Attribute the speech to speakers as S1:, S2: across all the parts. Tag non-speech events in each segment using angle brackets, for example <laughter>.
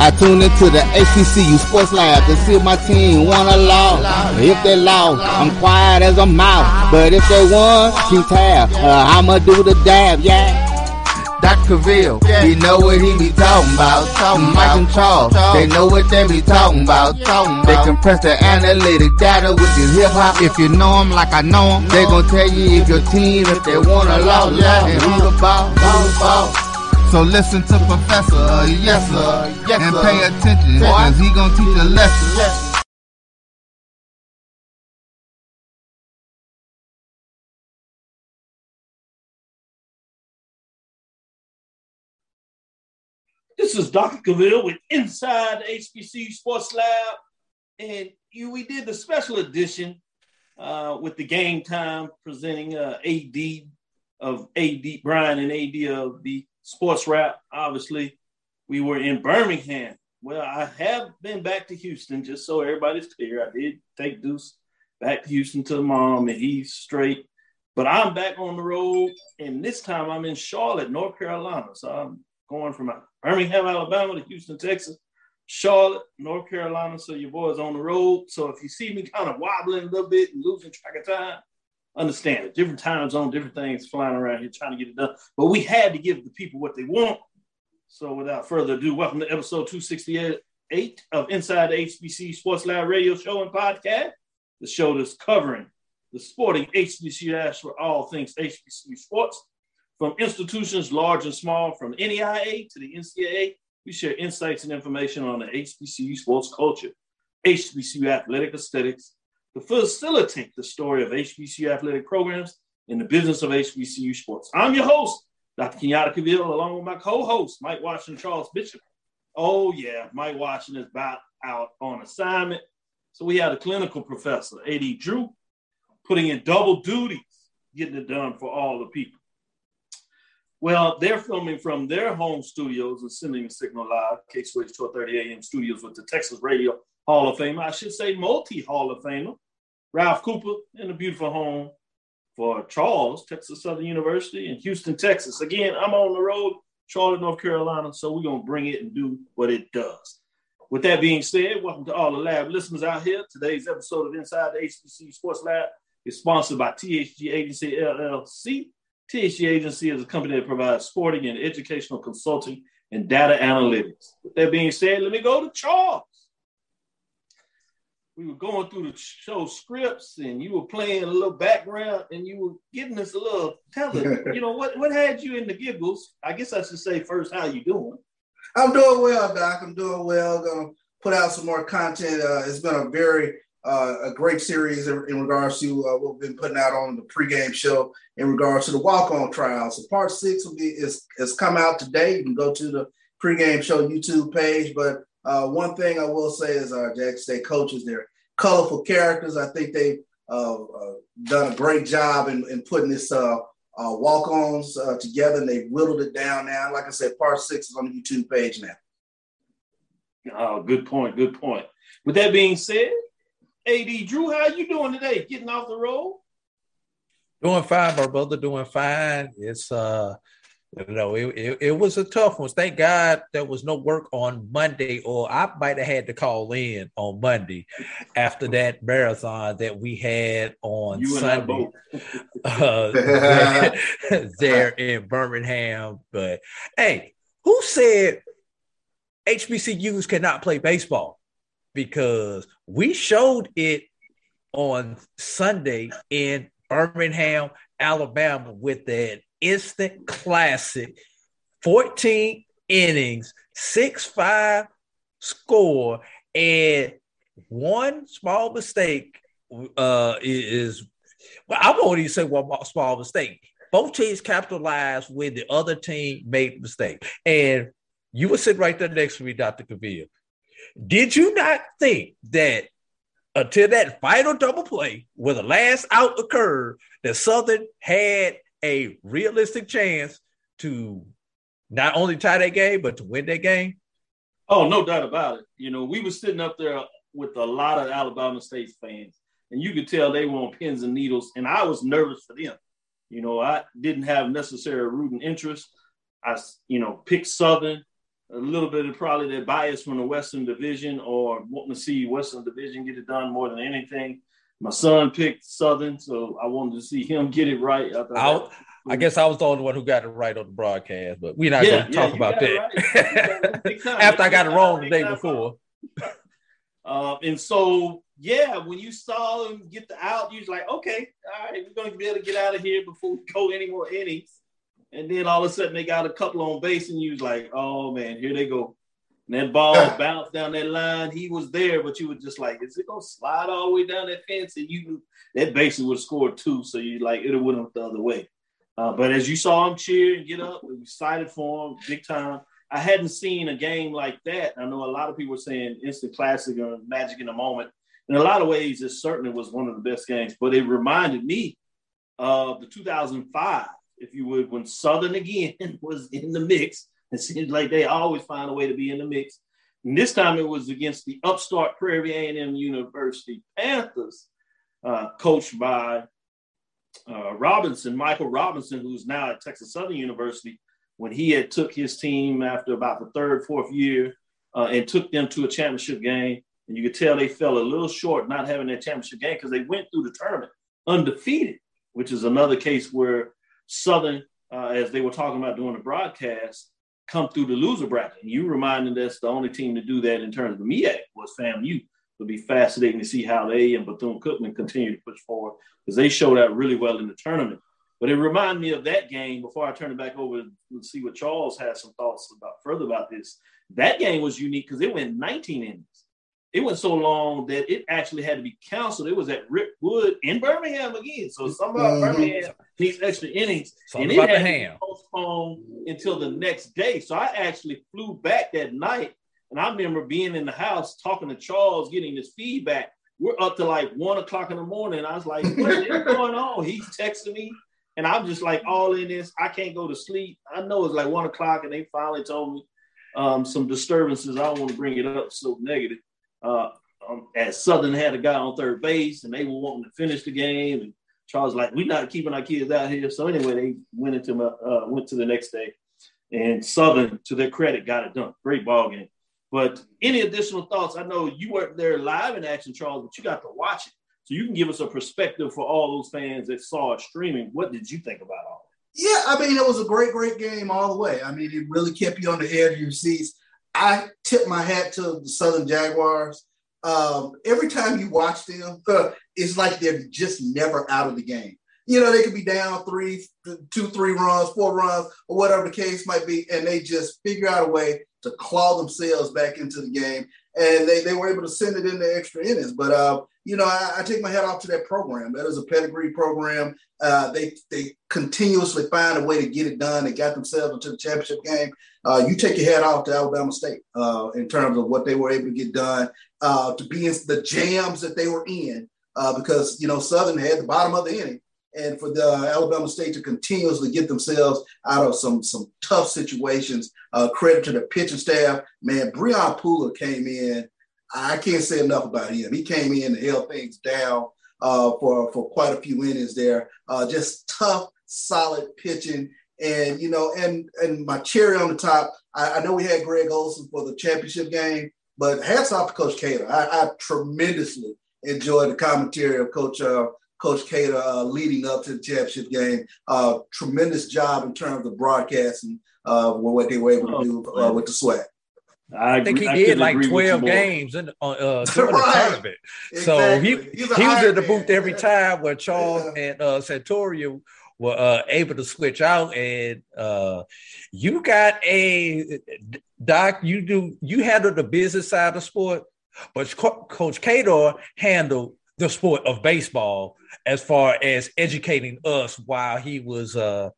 S1: I tune into the HBCU Sports Lab to see if my team won or lost. If they lost, I'm quiet as a mouse. But if they won, keep tab. Uh, I'ma do the dab, yeah. Dr. Ville,
S2: Yeah.
S1: he know what he be talking about.
S2: Talking
S1: Mike and. Charles,
S2: Talk.
S1: they know what they be talking about.
S2: Talking
S1: They
S2: about.
S1: compress the analytic data with this hip hop. If you know them like I know them, they gon' tell you if your team, if they won or lost,
S2: Yeah.
S1: and who the ball, who the ball. So listen to Professor, uh, yes sir,
S2: Yes,
S1: and pay attention,
S2: Boy.
S1: cause he gon' teach a lesson.
S2: Yeah.
S3: This is Dr. Cavil with Inside HBC Sports Lab. And you, we did the special edition uh, with the game time presenting uh, AD of AD, Brian and AD of the sports rap. Obviously, we were in Birmingham. Well, I have been back to Houston, just so everybody's clear. I did take Deuce back to Houston to the mom, and he's straight. But I'm back on the road, and this time I'm in Charlotte, North Carolina. So I'm going from Birmingham, Alabama to Houston, Texas, Charlotte, North Carolina. So your boy's on the road. So if you see me kind of wobbling a little bit and losing track of time, understand it. Different time zone, different things flying around here trying to get it done. But we had to give the people what they want. So without further ado, welcome to episode 268 of Inside the HBC Sports Live Radio Show and Podcast, the show that's covering the sporting HBCU dash for all things HBCU sports. From institutions large and small, from NAIA to the NCAA, we share insights and information on the HBCU sports culture, HBCU athletic aesthetics, to facilitate the story of HBCU athletic programs in the business of HBCU sports. I'm your host, Dr. Kenyatta Cavil, along with my co-host, Mike Washington Charles Bishop. Oh yeah, Mike Washington is about out on assignment. So we had a clinical professor, A.D. Drew, putting in double duties, getting it done for all the people. Well, they're filming from their home studios and sending a signal live, K Switch 1230 AM studios with the Texas Radio Hall of Famer. I should say multi Hall of Famer, Ralph Cooper, in a beautiful home for Charles, Texas Southern University, in Houston, Texas. Again, I'm on the road, Charlotte, North Carolina, so we're going to bring it and do what it does. With that being said, welcome to all the lab listeners out here. Today's episode of Inside the HBC Sports Lab is sponsored by THG Agency LLC. THG Agency is a company that provides sporting and educational consulting and data analytics. With that being said, let me go to Charles. We were going through the show scripts and you were playing a little background and you were giving us a little telling, <laughs> you know, what, what had you in the giggles? I guess I should say first, how you doing?
S4: I'm doing well, Doc. I'm doing well. Gonna put out some more content. Uh, it's been a very uh, a great series in, in regards to uh, what we've been putting out on the pregame show in regards to the walk-on trials. So part six will be is has come out today. You can go to the pregame show YouTube page. But uh, one thing I will say is our Jack State coaches, they're colorful characters. I think they've uh, uh, done a great job in, in putting this uh, uh, walk-ons uh, together, and they've whittled it down now. Like I said, part six is on the YouTube page now.
S3: Oh, good point. Good point. With that being said, AD Drew, how you doing today? Getting off the road?
S5: Doing fine, my brother. Doing fine. It's uh, you know, it, it, it was a tough one. Thank God there was no work on Monday, or I might have had to call in on Monday after that marathon that we had on
S3: You
S5: Sunday uh, there, <laughs> there in Birmingham. But hey, who said HBCUs cannot play baseball? Because we showed it on Sunday in Birmingham, Alabama, with that instant classic 14 innings, 6 5 score, and one small mistake uh, is, well, I won't even say one small mistake. Both teams capitalized when the other team made a mistake. And you were sitting right there next to me, Dr. Cavil. Did you not think that until that final double play where the last out occurred, that Southern had a realistic chance to not only tie that game, but to win that game?
S3: Oh, no doubt about it. You know, we were sitting up there with a lot of Alabama State fans, and you could tell they were on pins and needles, and I was nervous for them. You know, I didn't have necessary rooting interest. I, you know, picked Southern, a little bit of probably that bias from the Western Division or wanting to see Western Division get it done more than anything. My son picked Southern, so I wanted to see him get it right.
S5: I, I guess I was the only one who got it right on the broadcast, but we're not yeah, going to talk about that. Right. <laughs> After I got it wrong the day before.
S3: Uh, <laughs> and so, yeah, when you saw him get the out, you was like, okay, all right, we're going to be able to get out of here before we go any more innings. And then all of a sudden they got a couple on base, and you was like, oh man, here they go. And that ball <laughs> bounced down that line. He was there, but you were just like, is it gonna slide all the way down that fence? And you that basically would have scored two. So you like it would have went the other way. Uh, but as you saw him cheer and get up, we excited for him big time. I hadn't seen a game like that. I know a lot of people were saying instant classic or magic in a moment. In a lot of ways, it certainly was one of the best games. But it reminded me of the 2005 if you would, when Southern again <laughs> was in the mix. It seems like they always find a way to be in the mix. And this time it was against the upstart Prairie A&M University Panthers, uh, coached by uh, Robinson, Michael Robinson, who's now at Texas Southern University. When he had took his team after about the third, fourth year uh, and took them to a championship game, and you could tell they fell a little short not having that championship game because they went through the tournament undefeated, which is another case where Southern, uh, as they were talking about doing the broadcast, come through the loser bracket. And you reminded us the only team to do that in terms of MEAC was FAMU. It'll be fascinating to see how they and Bethune Cookman continue to push forward because they showed out really well in the tournament. But it reminded me of that game before I turn it back over to see what Charles has some thoughts about further about this. That game was unique because it went 19 innings it went so long that it actually had to be canceled. It was at Rick Wood in Birmingham again. So somehow mm-hmm. Birmingham needs extra innings.
S5: Something and it had to
S3: be postponed until the next day. So I actually flew back that night. And I remember being in the house talking to Charles, getting this feedback. We're up to like one o'clock in the morning. I was like, what is <laughs> going on? He's texting me. And I'm just like all in this. I can't go to sleep. I know it's like one o'clock, and they finally told me um, some disturbances. I don't want to bring it up so negative uh, um, as Southern had a guy on third base and they were wanting to finish the game. And Charles like, we're not keeping our kids out here. So anyway, they went into uh, went to the next day, and Southern, to their credit, got it done. Great ball game. But any additional thoughts? I know you weren't there live in action, Charles, but you got to watch it. So you can give us a perspective for all those fans that saw it streaming. What did you think about all
S4: Yeah, I mean, it was a great, great game all the way. I mean, it really kept you on the edge of your seats. I tip my hat to the Southern Jaguars. Um, every time you watch them, <laughs> it's like they're just never out of the game. You know, they could be down three, two, three runs, four runs, or whatever the case might be, and they just figure out a way to claw themselves back into the game. And they, they were able to send it in the extra innings. But uh, you know, I, I, take my hat off to that program. That is a pedigree program. Uh, they they continuously find a way to get it done. They got themselves into the championship game. Uh, you take your hat off to Alabama State uh, in terms of what they were able to get done, uh, to be in the jams that they were in, uh, because you know Southern had the bottom of the inning, and for the Alabama State to continuously get themselves out of some some tough situations. Uh, credit to the pitching staff. Man, Breon Pooler came in I can't say enough about him. He came in and held things down uh, for for quite a few innings there. Uh, just tough, solid pitching, and you know, and and my cherry on the top. I, I, know we had Greg Olson for the championship game, but hats off to Coach Cater. I, I tremendously enjoyed the commentary of Coach uh, Coach Cater uh, leading up to the championship game. Uh, tremendous job in terms of broadcasting uh, what they were able to do uh, with the SWAC.
S5: I, think he I did like 12 games in, uh, uh, <laughs> during right. the tournament. Exactly. So he, he was in the booth every time where <laughs> Charles yeah. and uh, Santorio were uh, able to switch out. And uh, you got a doc, you do you handle the business side of the sport, but Co- Coach Cater handled the sport of baseball as far as educating us while he was uh,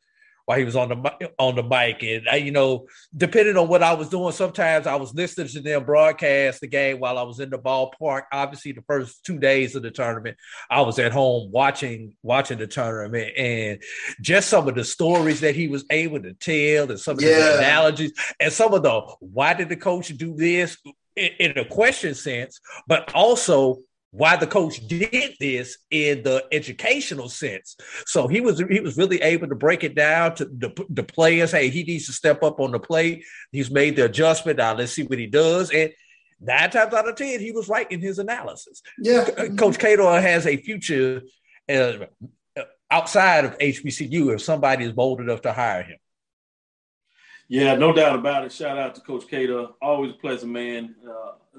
S5: while he was on the on the mic. And I, you know, depending on what I was doing, sometimes I was listening to them broadcast the game while I was in the ballpark. Obviously, the first two days of the tournament, I was at home watching watching the tournament, and just some of the stories that he was able to tell, and some of
S4: Yeah.
S5: the analogies, and some of the why did the coach do this in, in a question sense, but also why the coach did this in the educational sense. So he was he was really able to break it down to the, the players. Hey, he needs to step up on the plate. He's made the adjustment. Now let's see what he does. And nine times out of ten, he was right in his analysis.
S4: Yeah.
S5: Uh, Coach Cato has a future uh, outside of HBCU if somebody is bold enough to hire him.
S3: Yeah, no doubt about it. Shout out to Coach Cato. Always a pleasant man. Uh,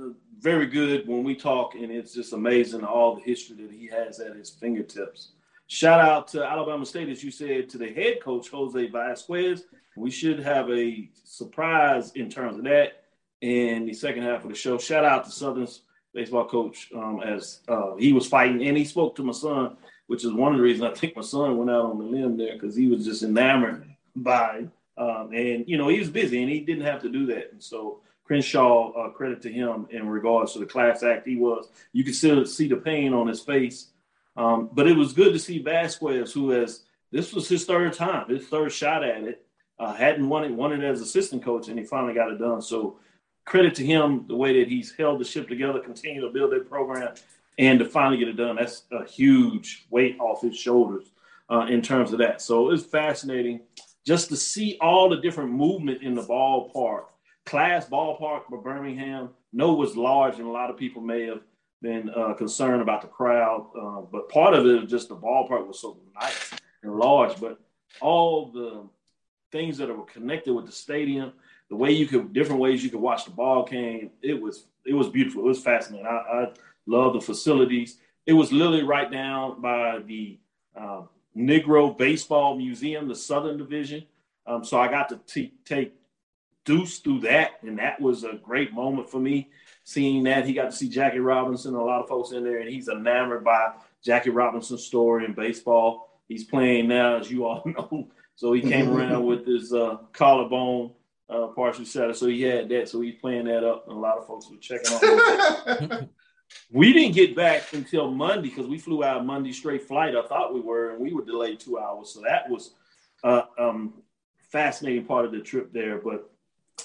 S3: uh, very good when we talk, and it's just amazing all the history that he has at his fingertips. Shout out to Alabama State, as you said, to the head coach, Jose Vasquez. We should have a surprise in terms of that in the second half of the show. Shout out to Southern's baseball coach um, as uh, he was fighting, and he spoke to my son, which is one of the reasons I think my son went out on the limb there because he was just enamored by um, and you know he was busy and he didn't have to do that. And so Crenshaw, uh, credit to him in regards to the class act he was. You could still see the pain on his face, um, but it was good to see Vasquez, who has this was his third time, his third shot at it. Uh, hadn't won it, won it as assistant coach, and he finally got it done. So credit to him the way that he's held the ship together, continue to build that program, and to finally get it done. That's a huge weight off his shoulders uh, in terms of that. So it's fascinating just to see all the different movement in the ballpark. Class ballpark for Birmingham. No was large, and a lot of people may have been uh, concerned about the crowd. Uh, but part of it just the ballpark was so nice and large. But all the things that were connected with the stadium, the way you could, different ways you could watch the ball game, it was it was beautiful. It was fascinating. I, I love the facilities. It was literally right down by the uh, Negro Baseball Museum, the Southern Division. Um, so I got to t- take Deuce through that, and that was a great moment for me. Seeing that he got to see Jackie Robinson, a lot of folks in there, and he's enamored by Jackie Robinson's story in baseball. He's playing now, as you all <laughs> know. So he came around with his uh, collarbone uh, partially shattered, so he had that. So he's playing that up, and a lot of folks were checking on. <laughs> We didn't get back until Monday because we flew out Monday straight flight. I thought we were, and we were delayed two hours. So that was uh, um, fascinating part of the trip there. But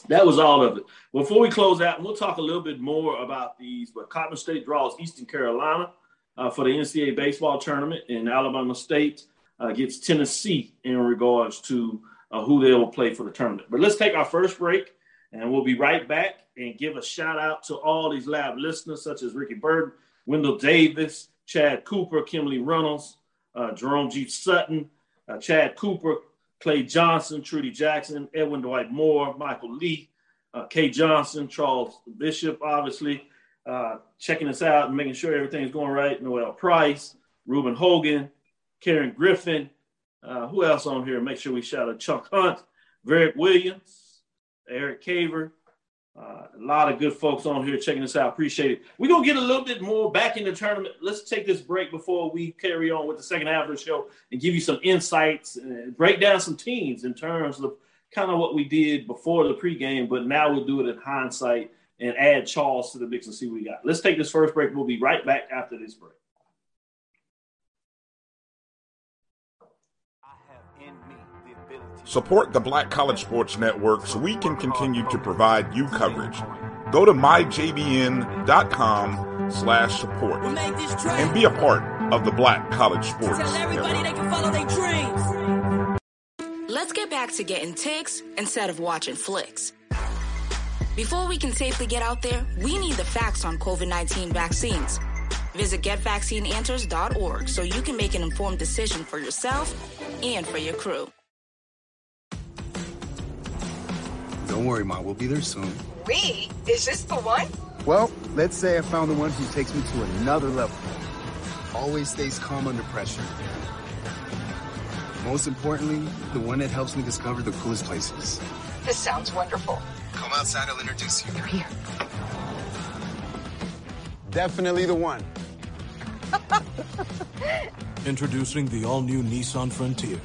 S3: that was all of it. Before we close out, we'll talk a little bit more about these. But Coppin State draws Eastern Carolina uh, for the NCAA baseball tournament, and Alabama State uh, gets Tennessee in regards to uh, who they will play for the tournament. But let's take our first break, and we'll be right back and give a shout out to all these lab listeners, such as Ricky Burton, Wendell Davis, Chad Cooper, Kimberly Reynolds, uh, Jerome G. Sutton, uh, Chad Cooper, Clay Johnson, Trudy Jackson, Edwin Dwight Moore, Michael Lee, uh, Kay Johnson, Charles Bishop, obviously, uh, checking us out and making sure everything's going right. Noel Price, Ruben Hogan, Karen Griffin. Uh, who else on here? Make sure we shout out Chuck Hunt, Varick Williams, Eric Caver. Uh, a lot of good folks on here checking us out. Appreciate it. We're going to get a little bit more back in the tournament. Let's take this break before we carry on with the second half of the show and give you some insights and break down some teams in terms of kind of what we did before the pregame, but now we'll do it in hindsight and add Charles to the mix and see what we got. Let's take this first break. We'll be right back after this break.
S6: Support the Black College Sports Network so we can continue to provide you coverage. Go to myjbn.com slash support and be a part of the Black College Sports
S7: Tell everybody
S6: Network.
S7: they can follow their dreams.
S8: Let's get back to getting ticks instead of watching flicks. Before we can safely get out there, we need the facts on COVID 19 vaccines. Visit getvaccineanswers.org so you can make an informed decision for yourself and for your crew.
S9: Don't worry, Ma. We'll be there soon.
S10: We? Is this the one?
S9: Well, let's say I found the one who takes me to another level. Always stays calm under pressure. Most importantly, the one that helps me discover the coolest places.
S10: This sounds wonderful.
S9: Come outside, I'll introduce you.
S10: You're here.
S9: Definitely the one. <laughs>
S11: Introducing the all-new Nissan Frontier.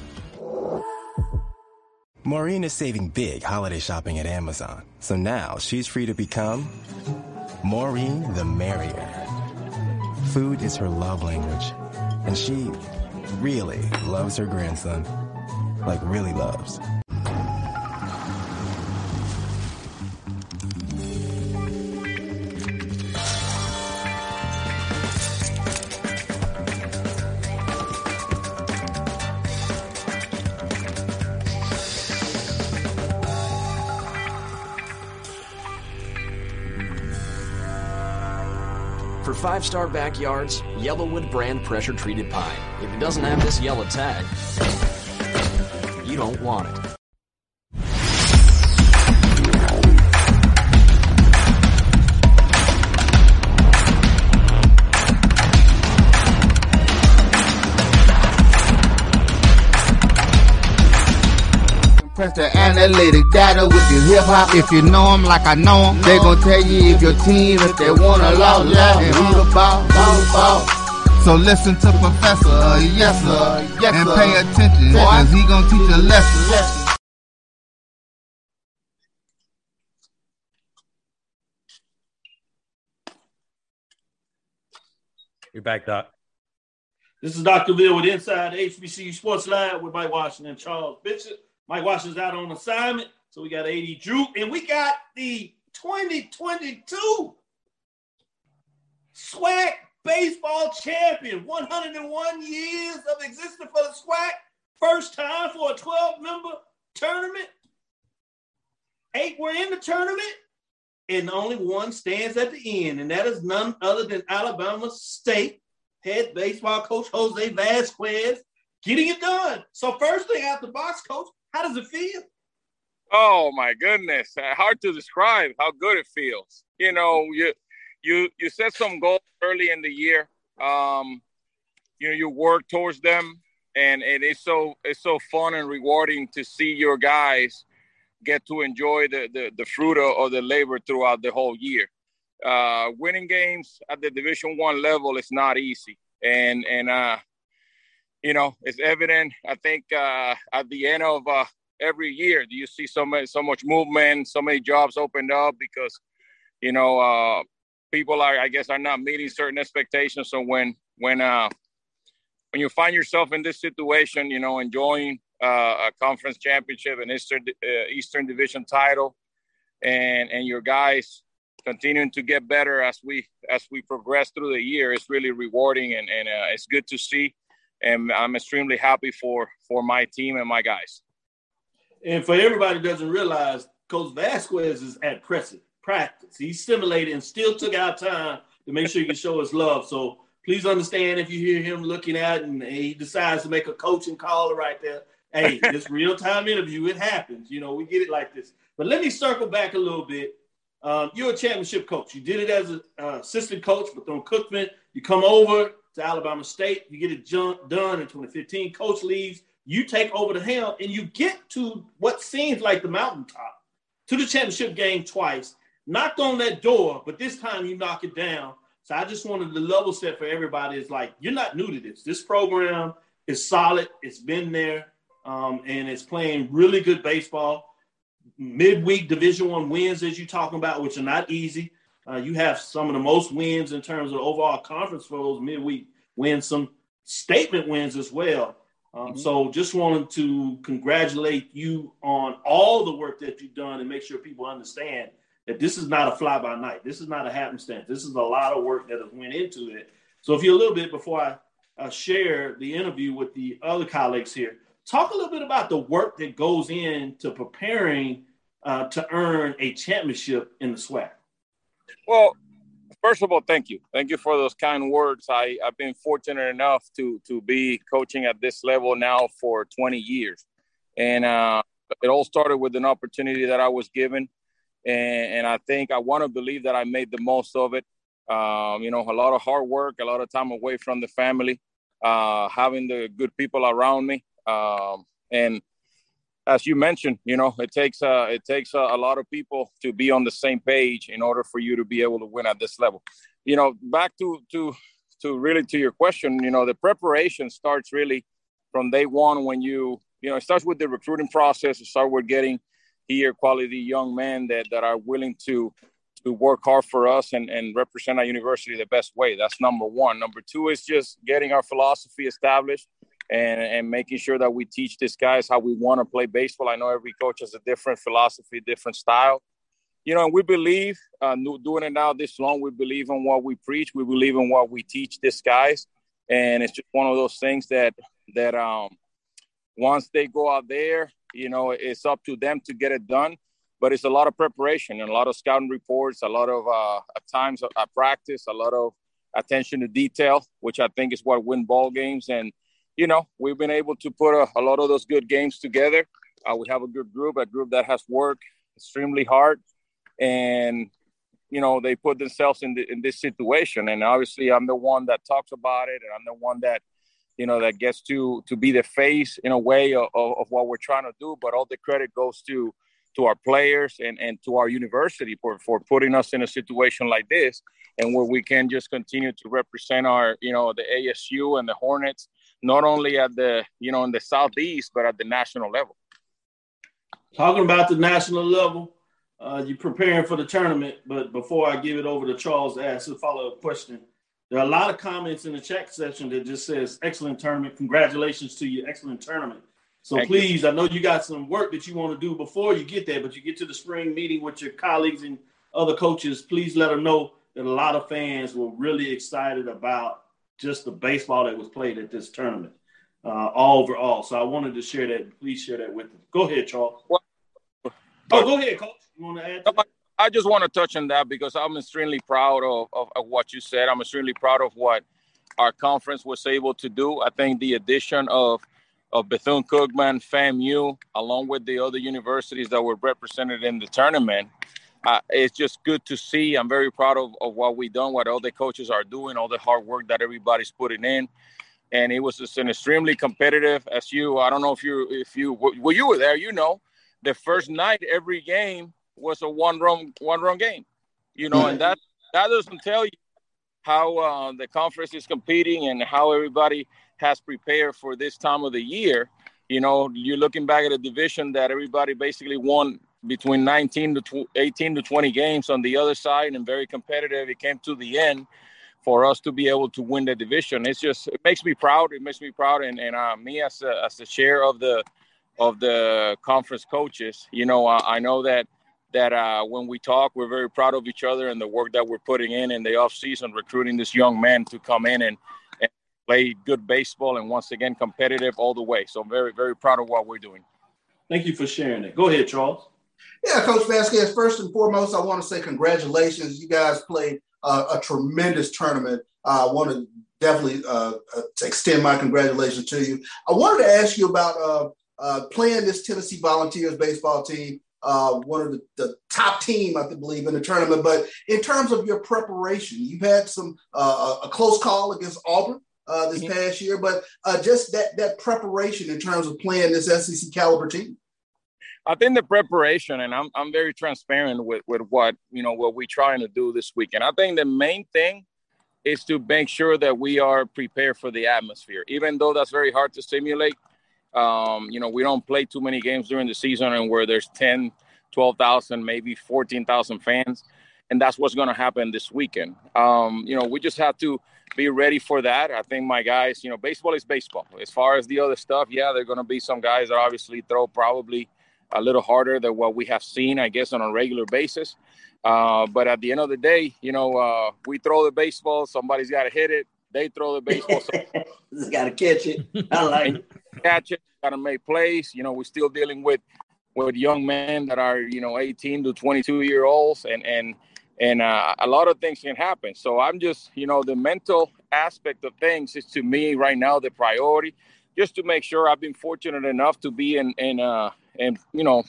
S7: Maureen is saving big holiday shopping at Amazon, so now she's free to become Maureen the Merrier. Food is her love language, and she really loves her grandson. Like, really loves.
S11: Five star backyards, YellaWood brand pressure treated pine. If it doesn't have this yellow tag, you don't want it.
S1: Press the analytic data with your hip hop. If you know 'em like I know 'em, they gon' tell you if your team, if they wanna lose, and who the ball, ball, ball. So listen to Professor, yes sir, yes, and pay attention, cause he gon' teach a lesson.
S5: You're back, Doc.
S3: This is Dr. Bill with Inside HBCU Sports Lab with Mike Washington and Charles Bishop. Mike Washington's out on assignment, so we got AD Drew, and we got the 2022 SWAC baseball champion. 101 years of existence for the SWAC. First time for a 12-member tournament. Eight were in the tournament, and only one stands at the end, and that is none other than Alabama State head baseball coach Jose Vasquez getting it done. So first thing out the box, coach, how does it feel?
S12: Oh my goodness, hard to describe how good it feels. You know, you you you set some goals early in the year. Um, you know, you work towards them, and it is so it's so fun and rewarding to see your guys get to enjoy the the, the fruit of, of the labor throughout the whole year. Uh, winning games at the Division One level is not easy, and and uh, you know it's evident. I think uh, at the end of uh, every year, do you see so much so much movement, so many jobs opened up because you know uh, people are I guess are not meeting certain expectations. So when when uh, when you find yourself in this situation, you know enjoying uh, a conference championship and Eastern uh, Eastern Division title, and and your guys continuing to get better as we as we progress through the year it's really rewarding and, and uh, it's good to see and i'm extremely happy for for my team and my guys
S3: And for everybody who doesn't realize, Coach Vasquez is at press practice. He stimulated and still took out time to make sure he can show his love. So please understand if you hear him looking at and he decides to make a coaching call right there. Hey, <laughs> this real time interview, it happens. You know, we get it like this. But let me circle back a little bit. Um, you're a championship coach. You did it as an uh, assistant coach, but on Cookman, you come over to Alabama State. You get it done in 2015. Coach leaves. You take over the helm, and you get to what seems like the mountaintop, to the championship game twice. Knocked on that door, but this time you knock it down. So I just wanted to level set for everybody. Is like you're not new to this. This program is solid. It's been there, um, and it's playing really good baseball midweek division one wins as you're talking about which are not easy uh, you have some of the most wins in terms of overall conference for those midweek wins some statement wins as well. Um, mm-hmm. so just wanted to congratulate you on all the work that you've done and make sure people understand that this is not a fly by night. This is not a happenstance. This is a lot of work that has went into it. So if you a little bit before i uh, share the interview with the other colleagues here talk a little bit about the work that goes into preparing uh, to earn a championship in the SWAC.
S12: Well, first of all, thank you. Thank you for those kind words. I, I've been fortunate enough to to be coaching at this level now for 20 years. And uh, it all started with an opportunity that I was given. And, and I think I want to believe that I made the most of it. Um, you know, a lot of hard work, a lot of time away from the family, uh, having the good people around me. Um, and as you mentioned, you know, it takes uh, it takes a, a, lot of people to be on the same page in order for you to be able to win at this level. You know, back to to to really to your question, you know, the preparation starts really from day one when you you know, it starts with the recruiting process. It starts with getting here quality young men that, that are willing to to work hard for us and, and represent our university the best way. That's number one. Number two is just getting our philosophy established and, and making sure that we teach these guys how we want to play baseball. I know every coach has a different philosophy, different style. You know, and we believe, uh, doing it now this long, we believe in what we preach. We believe in what we teach these guys. And it's just one of those things that, that um, once they go out there, you know, it's up to them to get it done. But it's a lot of preparation and a lot of scouting reports, a lot of uh, at times at practice, a lot of attention to detail, which I think is what win ball games. And you know, we've been able to put a, a lot of those good games together. Uh, we have a good group, a group that has worked extremely hard, and you know they put themselves in the, in this situation. And obviously, I'm the one that talks about it, and I'm the one that you know that gets to to be the face in a way of, of what we're trying to do but all the credit goes to to our players and and to our university for for putting us in a situation like this and where we can just continue to represent our you know the ASU and the Hornets not only at the you know in the southeast but at the national level
S3: talking about the national level uh, you're preparing for the tournament but before I give it over to Charles to ask a follow-up question there are a lot of comments in the chat section that just says excellent tournament. Congratulations to you, excellent tournament. So Thank please, you. I know you got some work that you want to do before you get there, but you get to the spring meeting with your colleagues and other coaches. Please let them know that a lot of fans were really excited about just the baseball that was played at this tournament, uh, all overall. So I wanted to share that. Please share that with them. Go ahead, Charles. What? Oh, go ahead, Coach. You want to add? To
S12: I just want to touch on that because I'm extremely proud of, of, of, what you said. I'm extremely proud of what our conference was able to do. I think the addition of of Bethune Cookman, FAMU, along with the other universities that were represented in the tournament, uh, it's just good to see. I'm very proud of, of what we've done, what all the coaches are doing, all the hard work that everybody's putting in. And it was just an extremely competitive. As you, I don't know if you, if you, well, you were there, you know, the first night, every game was a one run one run game, you know, and that that doesn't tell you how uh, the conference is competing and how everybody has prepared for this time of the year. You know, you're looking back at a division that everybody basically won between 19 to 18 to 20 games on the other side and very competitive. It came to the end for us to be able to win the division. It's just it makes me proud. It makes me proud, and and uh, me as a, as the chair of the of the conference coaches, you know, uh, I know that that uh, when we talk, we're very proud of each other and the work that we're putting in in the off season, recruiting this young man to come in and, and play good baseball and once again competitive all the way. So I'm very very proud of what we're doing.
S3: Thank you for sharing it. Go ahead, Charles.
S4: Yeah, Coach Vasquez. First and foremost, I want to say congratulations. You guys played uh, a tremendous tournament. Uh, I want to definitely uh, uh, extend my congratulations to you. I wanted to ask you about uh, uh, playing this Tennessee Volunteers baseball team uh, one of the, the, top team, I believe, in the tournament. But in terms of your preparation, you've had some uh, a close call against Auburn uh, this mm-hmm. past year, but uh, just that that preparation in terms of playing this SEC caliber team.
S12: I think the preparation, and I'm I'm very transparent with with what you know what we're trying to do this weekend. I think the main thing is to make sure that we are prepared for the atmosphere, even though that's very hard to simulate um, you know, we don't play too many games during the season and where there's 10, 12,000, maybe 14,000 fans. And that's what's going to happen this weekend. Um, you know, we just have to be ready for that. I think my guys, you know, baseball is baseball. As far as the other stuff, yeah, there are going to be some guys that obviously throw probably a little harder than what we have seen, I guess, on a regular basis. Uh, but at the end of the day, you know, uh, we throw the baseball, somebody's got to hit it. They throw the baseball. So <laughs>
S3: just got to catch it. I like it. <laughs>
S12: Catch it. Got to make plays. You know, we're still dealing with with young men that are you know 18 to 22 year olds, and and and uh, a lot of things can happen. So I'm just you know the mental aspect of things is to me right now the priority. Just to make sure I've been fortunate enough to be in in uh in you know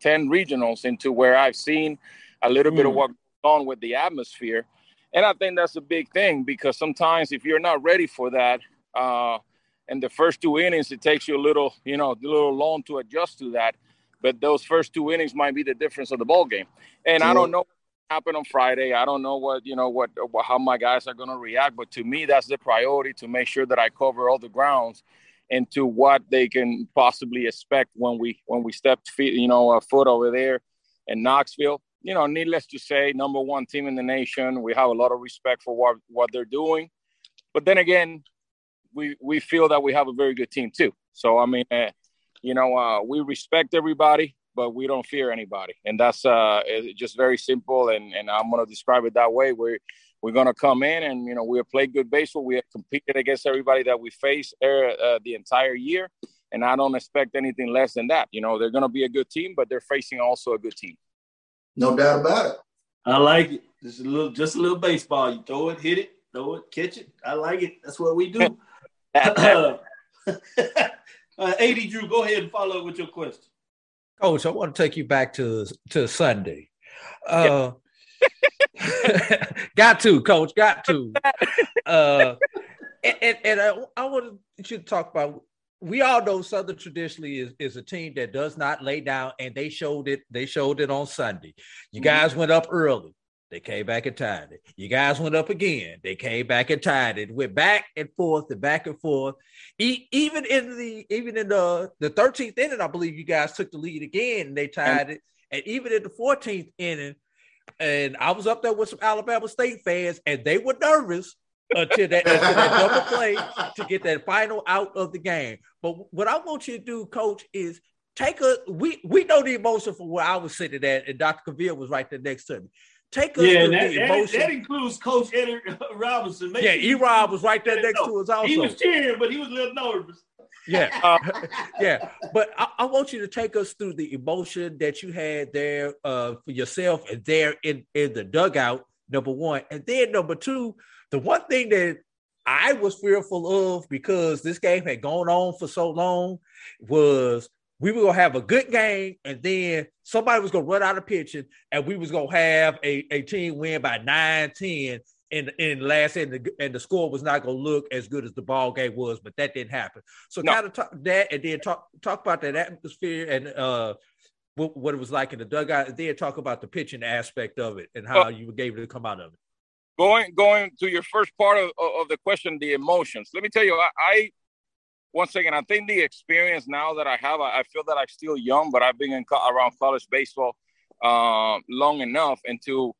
S12: 10 regionals into where I've seen a little mm. bit of hmm. what goes on with the atmosphere and I think that's a big thing because sometimes if you're not ready for that, uh, and the first two innings, it takes you a little, you know, a little long to adjust to that. But those first two innings might be the difference of the ball game. And I don't know what happened on Friday. I don't know what you know what how my guys are going to react. But to me, that's the priority to make sure that I cover all the grounds into what they can possibly expect when we when we step feet, you know, a foot over there in Knoxville. You know, needless to say, number one team in the nation. We have a lot of respect for what what they're doing, but then again, we we feel that we have a very good team too. So I mean, uh, you know, uh, we respect everybody, but we don't fear anybody, and that's uh, just very simple. And and I'm gonna describe it that way. We're we're going to come in and you know we'll play good baseball. We have competed against everybody that we face uh, uh, the entire year, and I don't expect anything less than that. You know they're going to be a good team, but they're facing also a good team.
S4: No doubt about it.
S3: I like it. Just a little, just a little baseball. You throw it, hit it, throw it, catch it. I like it. That's what we do. <laughs> <laughs> uh, Ad Drew, go ahead and follow up with your question.
S5: Coach, I want to take you back to to Sunday. Uh, <laughs> <laughs> got to, coach, got to. Uh, and, and, and I, I want you to talk about. We all know Southern traditionally is, is a team that does not lay down, and they showed it. They showed it on Sunday. You mm-hmm. guys went up early. They came back and tied it. You guys went up again. They came back and tied it. Went back and forth and back and forth. E- even in the even in the the 13th inning, I believe you guys took the lead again and they tied and, it. And even in the 14th inning, and I was up there with some Alabama State fans, and they were nervous until that, until that double play to get that final out of the game. But what I want you to do, Coach, is take a we we know the emotion from where I was sitting at, and Dr. Cavil was right there next to me. Take us
S3: yeah,
S5: that,
S3: the emotion. That, that, includes Coach Eddie <laughs> Robinson.
S5: Maybe yeah, E. Rob was right there next to us also.
S3: He was cheering, but he was a little nervous.
S5: Yeah, <laughs> uh, yeah. But I, I, want you to take us through the emotion that you had there uh, for yourself and there in in the dugout. Number one, and then number two, the one thing that I was fearful of because this game had gone on for so long was we were gonna have a good game, and then somebody was gonna run out of pitching, and we was gonna have a, a team win by 9, 10, in in last and the, and the score was not going to look as good as the ball game was, but that didn't happen. So no. kind of talk that and then talk talk about that atmosphere and uh what, what it was like in the dugout, and then talk about the pitching aspect of it and how well, you were able to come out of it.
S12: Going going to your first part of, of the question, the emotions. Let me tell you, I, I once again, I think the experience now that I have, I, I feel that I'm still young, but I've been in, around college baseball uh, long enough, and to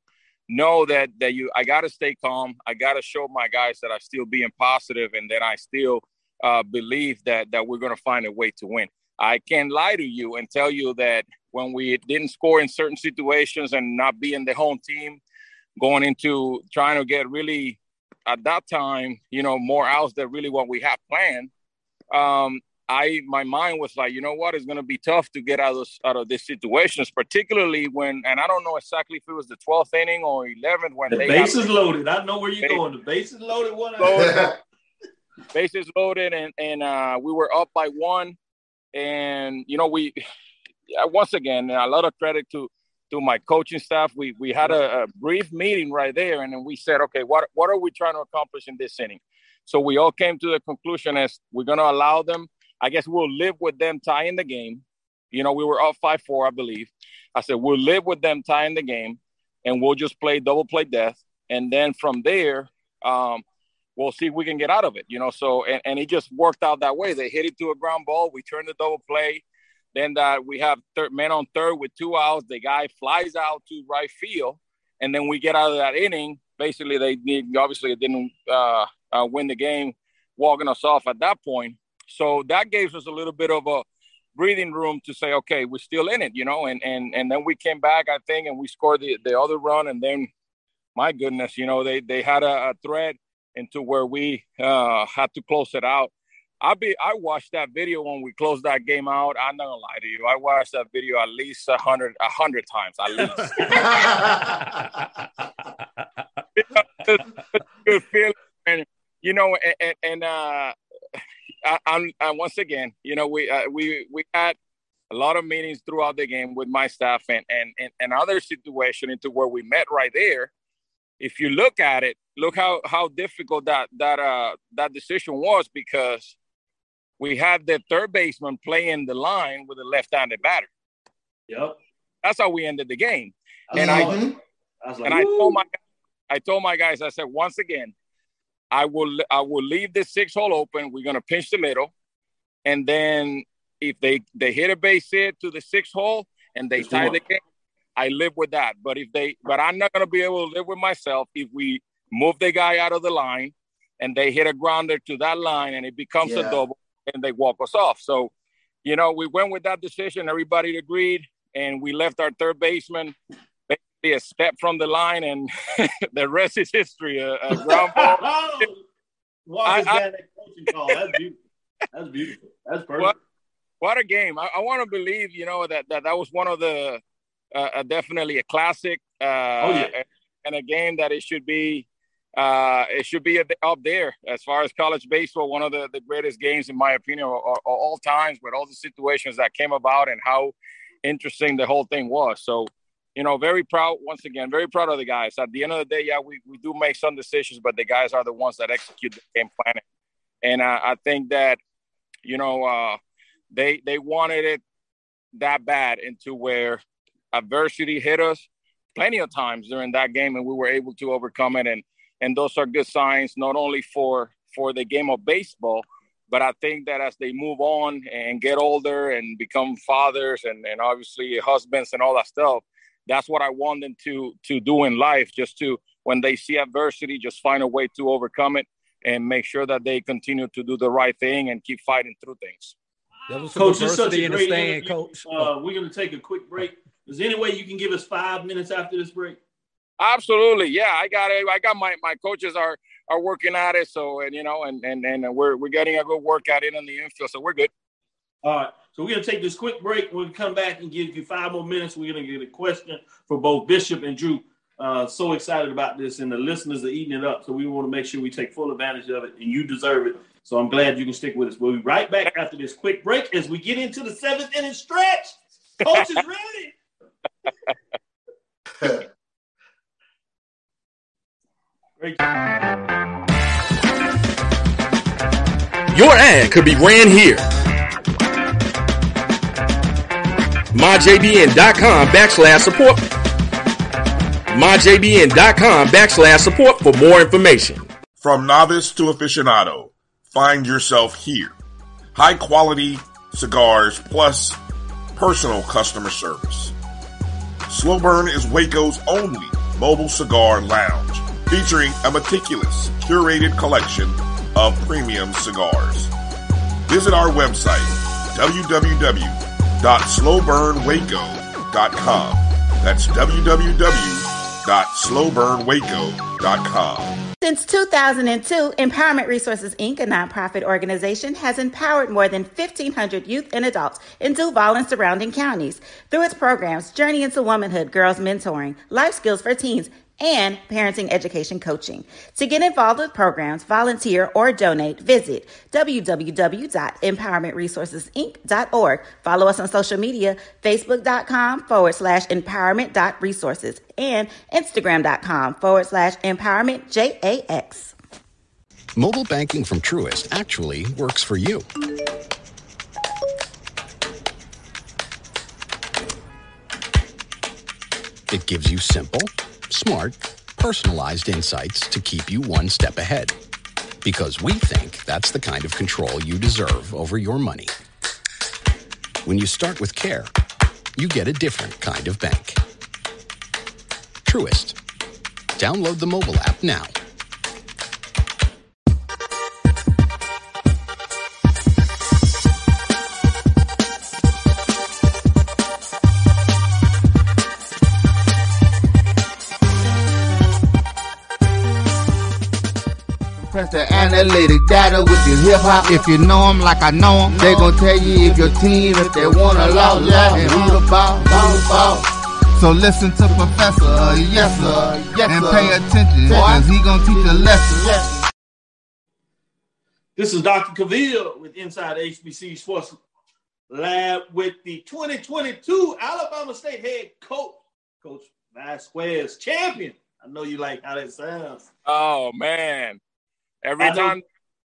S12: know that that you I gotta stay calm. I gotta show my guys that I'm still being positive and that I still uh, believe that that we're gonna find a way to win. I can't lie to you and tell you that when we didn't score in certain situations and not being the home team, going into trying to get really at that time, you know, more outs than really what we had planned. Um, I my mind was like, you know what, it's going to be tough to get out of out of these situations, particularly when, and I don't know exactly if it was the 12th inning or 11th when
S3: the
S12: they
S3: base is loaded. I know where you're base, going. The base is loaded. One
S12: loaded, <laughs> bases loaded, and and uh, we were up by one, and you know we once again a lot of credit to to my coaching staff. We we had a, a brief meeting right there, and then we said, okay, what what are we trying to accomplish in this inning? So we all came to the conclusion as we're going to allow them I guess we'll live with them tying the game. You know, we were up 5 4, I believe. I said, we'll live with them tying the game and we'll just play double play death. And then from there, um, we'll see if we can get out of it, you know. So, and, and it just worked out that way. They hit it to a ground ball. We turned the double play. Then that we have third man on third with two outs. The guy flies out to right field, and then we get out of that inning. Basically, they need obviously it didn't uh, uh, win the game, walking us off at that point. So that gave us a little bit of a breathing room to say, okay, we're still in it, you know, and and and then we came back, I think, and we scored the, the other run, and then my goodness, you know, they they had a, a threat into where we uh, had to close it out. I be I watched that video when we closed that game out. I'm not gonna lie to you. I watched that video at least a hundred a hundred times at least. <laughs> <laughs> good feeling, and you know, and, and, and uh, <laughs> I, am once again, you know, we uh, we we had a lot of meetings throughout the game with my staff and and and, and other situation into where we met right there. If you look at it, look how how difficult that that uh that decision was because we had the third baseman playing the line with a left-handed batter.
S3: Yep,
S12: that's how we ended the game. And I, I like, and I told my I told my guys, I said once again, I will I will leave this six hole open. We're gonna pinch the middle. and then if they they hit a base hit to the six hole and they
S3: Just
S12: tie
S3: one.
S12: the game, I live with that. But if they, but I'm not gonna be able to live with myself if we move the guy out of the line and they hit a grounder to that line and it becomes
S4: Yeah.
S12: a double and they walk us off. So, you know, we went with that decision. Everybody agreed, and we left our third baseman a step from the line, and <laughs> the rest is history. A, <laughs> a ground ball. I- I-
S3: that coaching call. That's beautiful. That's beautiful. That's perfect.
S12: What, what a game! I, I want to believe, you know, that, that that was one of the uh, uh, definitely a classic. Uh,
S3: Oh, yeah.
S12: and a game that it should be. Uh, it should be up there as far as college baseball. One of the, the greatest games, in my opinion, of, of all times, with all the situations that came about and how interesting the whole thing was. So, you know, very proud once again, very proud of the guys. At the end of the day, yeah, we, we do make some decisions, but the guys are the ones that execute the game plan. And uh, I think that, you know, uh, they they wanted it that bad into where adversity hit us plenty of times during that game, and we were able to overcome it. And and those are good signs not only for for the game of baseball, but I think that as they move on and get older and become fathers and and obviously husbands and all that stuff, that's what I want them to to do in life. Just to when they see adversity, just find a way to overcome it and make sure that they continue to do the right thing and keep fighting through things.
S5: There was
S3: Coach, it's such a great
S5: stand,
S3: interview.
S5: coach.
S3: Uh, we're going to take a quick break. Is there any way you can give us five minutes after this break?
S12: Absolutely, yeah. I got it. I got my my coaches are are working at it. So and you know and and and we're we're getting a good workout in on the infield. So we're good.
S3: All right. So we're going to take this quick break. We'll come back and give you five more minutes. We're going to get a question for both Bishop and Drew. Uh, so excited about this, and the listeners are eating it up. So we want to make sure we take full advantage of it, and you deserve it. So I'm glad you can stick with us. We'll be right back after this quick break as we get into the seventh inning stretch. Coach is ready. <laughs> Great
S13: Your ad could be ran here. MyJBN.com backslash support. MyJBN.com backslash support for more information.
S6: From novice to aficionado, find yourself here. High quality cigars plus personal customer service. Slow Burn is Waco's only mobile cigar lounge, featuring a meticulous, curated collection of premium cigars. Visit our website, www.slowburnwaco.com. That's www.slowburnwaco.com.
S14: Since 2002, Empowerment Resources Inc., a nonprofit organization, has empowered more than 1,500 youth and adults in Duval and surrounding counties through its programs Journey into Womanhood, Girls Mentoring, Life Skills for Teens, and Parenting Education Coaching. To get involved with programs, volunteer, or donate, visit www.empowermentresourcesinc.org. Follow us on social media, facebook.com forward slash empowerment.resources and instagram.com forward slash empowerment JAX.
S15: Mobile banking from Truist actually works for you. It gives you simple, smart, personalized insights to keep you one step ahead. Because we think that's the kind of control you deserve over your money. When you start with care, you get a different kind of bank. Truist. Download the mobile app now.
S1: Press the analytic data with your hip hop. If you know 'em like I know 'em, they gon' tell you if your team, if they wanna lose, yeah, and who the ball, who the ball. So listen to Professor, uh, yes sir, yes, and pay attention, cause he gon' teach a lesson.
S3: This is Dr. Cavil with Inside HBCU Sports Lab with the 2022 Alabama State head coach, Coach Vasquez, champion. I know you like how that sounds.
S12: Oh man. Every
S3: I know-
S12: time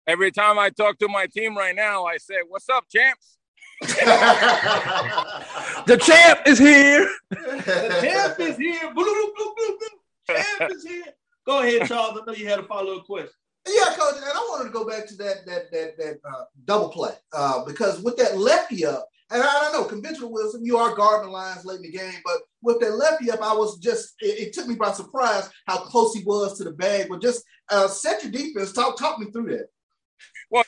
S12: every time I talk to my team right now, I say, What's up, champs? <laughs>
S5: The champ is here.
S3: the champ is here. Blue, blue, blue, blue, blue. Champ is here. Go ahead, Charles. I know you had a follow-up question.
S4: Yeah, coach, and I wanted to go back to that that that that uh, double play uh, because with that lefty up, and I don't know, conventional wisdom, you are guarding lines late in the game, but with that lefty up, I was just it, it took me by surprise how close he was to the bag. But just uh, set your defense. Talk talk me through that.
S12: Well,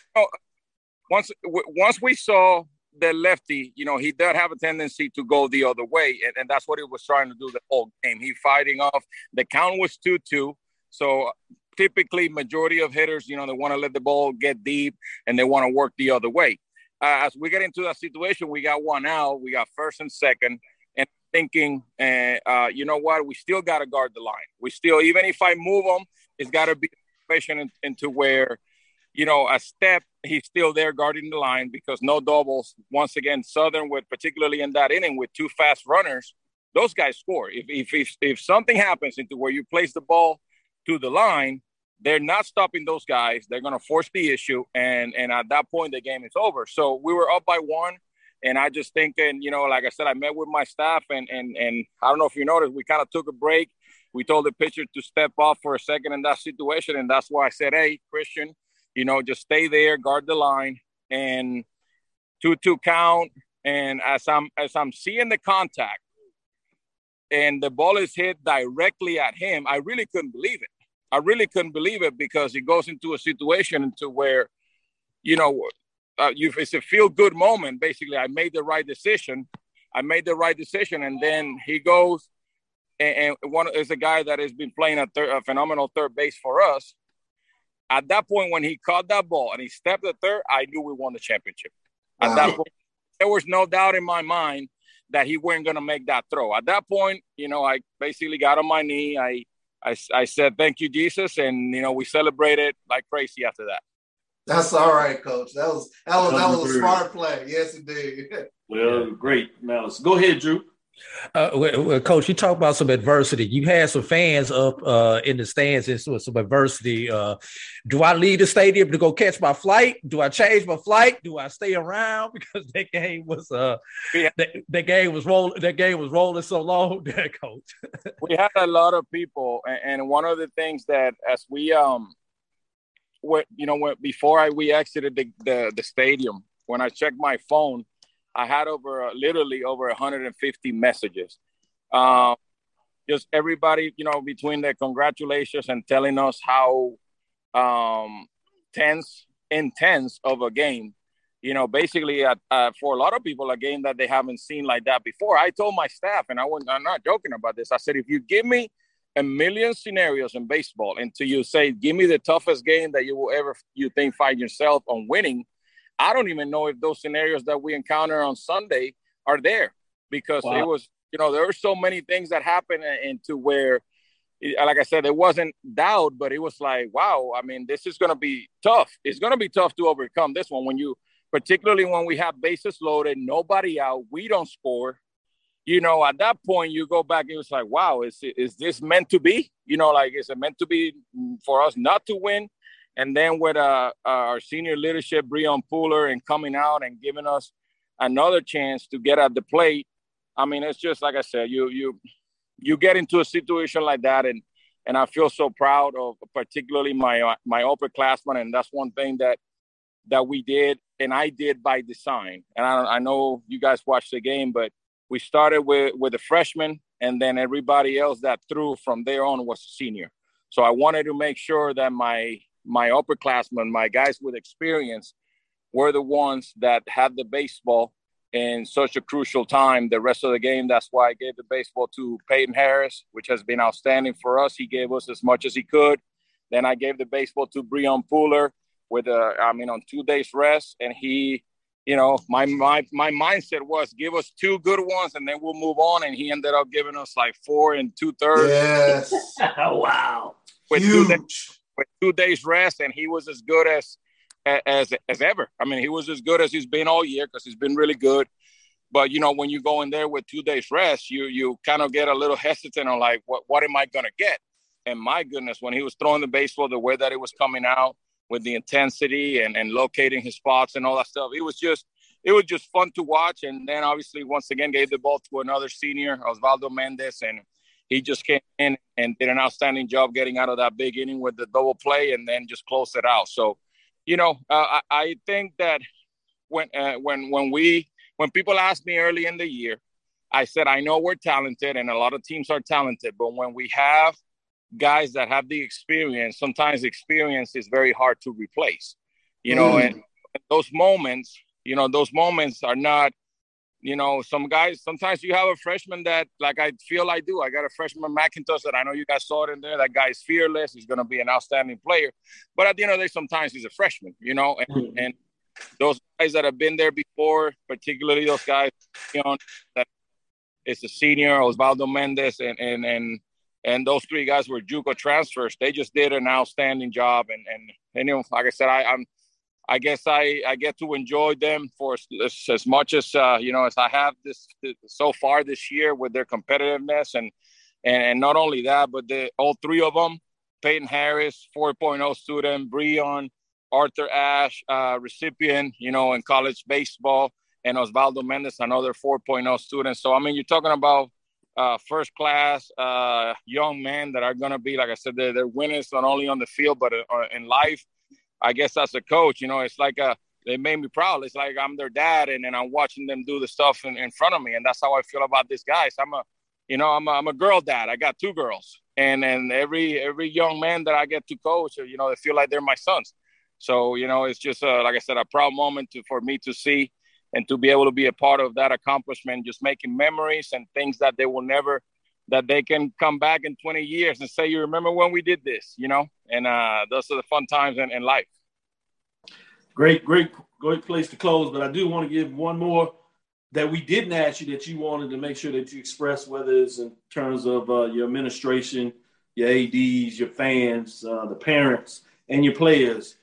S12: once once we saw that lefty, you know, he does have a tendency to go the other way, and, and that's what he was trying to do the whole game. He fighting off. The count was two two, so typically majority of hitters, you know, they want to let the ball get deep and they want to work the other way. Uh, as we get into that situation, we got one out, we got first and second, and thinking, uh, uh, you know what, we still got to guard the line. We still, even if I move them, it's got to be situation into where, you know, a step, he's still there guarding the line because no doubles. Once again, Southern with particularly in that inning with two fast runners, those guys score. If if if, if something happens into where you place the ball to the line, they're not stopping those guys. They're going to force the issue, and and at that point, the game is over. So we were up by one, and I just thinking, you know, like I said, I met with my staff, and and and I don't know if you noticed, we kind of took a break. We told the pitcher to step off for a second in that situation, and that's why I said, hey, Christian, you know, just stay there, guard the line, and two two count. And as I'm as I'm seeing the contact, and the ball is hit directly at him, I really couldn't believe it. I really couldn't believe it because he goes into a situation into where, you know, uh, you, it's a feel good moment. Basically, I made the right decision. I made the right decision, and then he goes, and, and one is a guy that has been playing a, third, a phenomenal third base for us. At that point, when he caught that ball and he stepped the third, I knew we won the championship. At that point, there was no doubt in my mind that he wasn't going to make that throw. At that point, you know, I basically got on my knee. I I, I said thank you jesus and you know we celebrated like crazy after that.
S4: That's all right coach. That was that was that was a smart play. Yes indeed. <laughs>
S3: Well great malice. Go ahead drew
S5: uh, well, coach, you talk about some adversity. You had some fans up uh, in the stands and some, some adversity. Uh, do I leave the stadium to go catch my flight? Do I change my flight? Do I stay around <laughs> because that game was uh yeah. that, that game was rolling that game was rolling so long, <laughs> there, coach. <laughs>
S12: we had a lot of people, and one of the things that as we um, what you know, when, before I we exited the, the the stadium, when I checked my phone I had over uh, literally over 150 messages. Um, just everybody, you know, between the congratulations and telling us how um, tense, intense of a game. You know, basically, uh, uh, for a lot of people, a game that they haven't seen like that before. I told my staff, and I wasn't, I'm not joking about this. I said, if you give me a million scenarios in baseball until you say, give me the toughest game that you will ever you think find yourself on winning, I don't even know if those scenarios that we encounter on Sunday are there because wow. it was, you know, there were so many things that happened into where, like I said, it wasn't doubt, but it was like, wow, I mean, this is going to be tough. It's going to be tough to overcome this one when you, particularly when we have bases loaded, nobody out, we don't score. You know, at that point, you go back, and it was like, wow, is, is this meant to be? You know, like, is it meant to be mm, for us not to win? And then with uh, uh, our senior leadership, Breon Pooler, and coming out and giving us another chance to get at the plate. I mean, it's just like I said, you you you get into a situation like that, and and I feel so proud of particularly my my upperclassmen, and that's one thing that that we did, and I did by design. And I, I know you guys watched the game, but we started with with the freshman, and then everybody else that threw from there on was a senior. So I wanted to make sure that my my upperclassmen, my guys with experience, were the ones that had the baseball in such a crucial time. The rest of the game, that's why I gave the baseball to Peyton Harris, which has been outstanding for us. He gave us as much as he could. Then I gave the baseball to Breon Pooler with a, I mean, on two days rest, and he, you know, my my my mindset was give us two good ones, and then we'll move on. And he ended up giving us like four and two thirds.
S4: Yes. <laughs>
S3: wow.
S12: With Huge. two days, with two days rest, and he was as good as as as ever. I mean, he was as good as he's been all year because he's been really good. But you know, when you go in there with two days rest, you you kind of get a little hesitant on like, what what am I gonna get? And my goodness, when he was throwing the baseball, the way that it was coming out with the intensity and, and locating his spots and all that stuff, it was just it was just fun to watch. And then obviously once again gave the ball to another senior, Osvaldo Mendez, and he just came in and did an outstanding job getting out of that big inning with the double play and then just closed it out. So, you know, uh, I, I think that when uh, when when we when people ask me early in the year, I said I know we're talented and a lot of teams are talented, but when we have guys that have the experience, sometimes experience is very hard to replace. You know, mm. and those moments, you know, those moments are not you know, some guys, sometimes you have a freshman that, like I feel I do. I got a freshman McIntosh that I know you guys saw it in there. That guy's fearless. He's going to be an outstanding player. But at the end of the day, sometimes he's a freshman, you know, and, mm-hmm. and those guys that have been there before, particularly those guys, you know, that is a senior, Osvaldo Mendez, and, and, and, and those three guys were JUCO transfers. They just did an outstanding job. And, and, and you know, like I said, I, I'm, I guess I, I get to enjoy them for as, as much as uh, you know as I have this, so far this year with their competitiveness and and, not only that, but the all three of them, Peyton Harris, 4.0 student, Breon, Arthur Ashe, uh, recipient, you know, in college baseball, and Osvaldo Mendez, another 4.0 student. So I mean, you're talking about uh, first class uh, young men that are going to be, like I said, they're, they're winners not only on the field but uh, in life I guess as a coach, you know, it's like a they made me proud. It's like I'm their dad, and then I'm watching them do the stuff in, in front of me, and that's how I feel about these guys. I'm a, you know, I'm a, I'm a girl dad. I got two girls, and and every every young man that I get to coach, you know, they feel like they're my sons. So you know, it's just uh, like I said, a proud moment to, for me to see and to be able to be a part of that accomplishment, just making memories and things that they will never that they can come back in 20 years and say, you remember when we did this, you know? And uh, those are the fun times in, in life.
S3: Great, great, great place to close. But I do want to give one more that we didn't ask you that you wanted to make sure that you express, whether it's in terms of uh, your administration, your ADs, your fans, uh, the parents, and your players.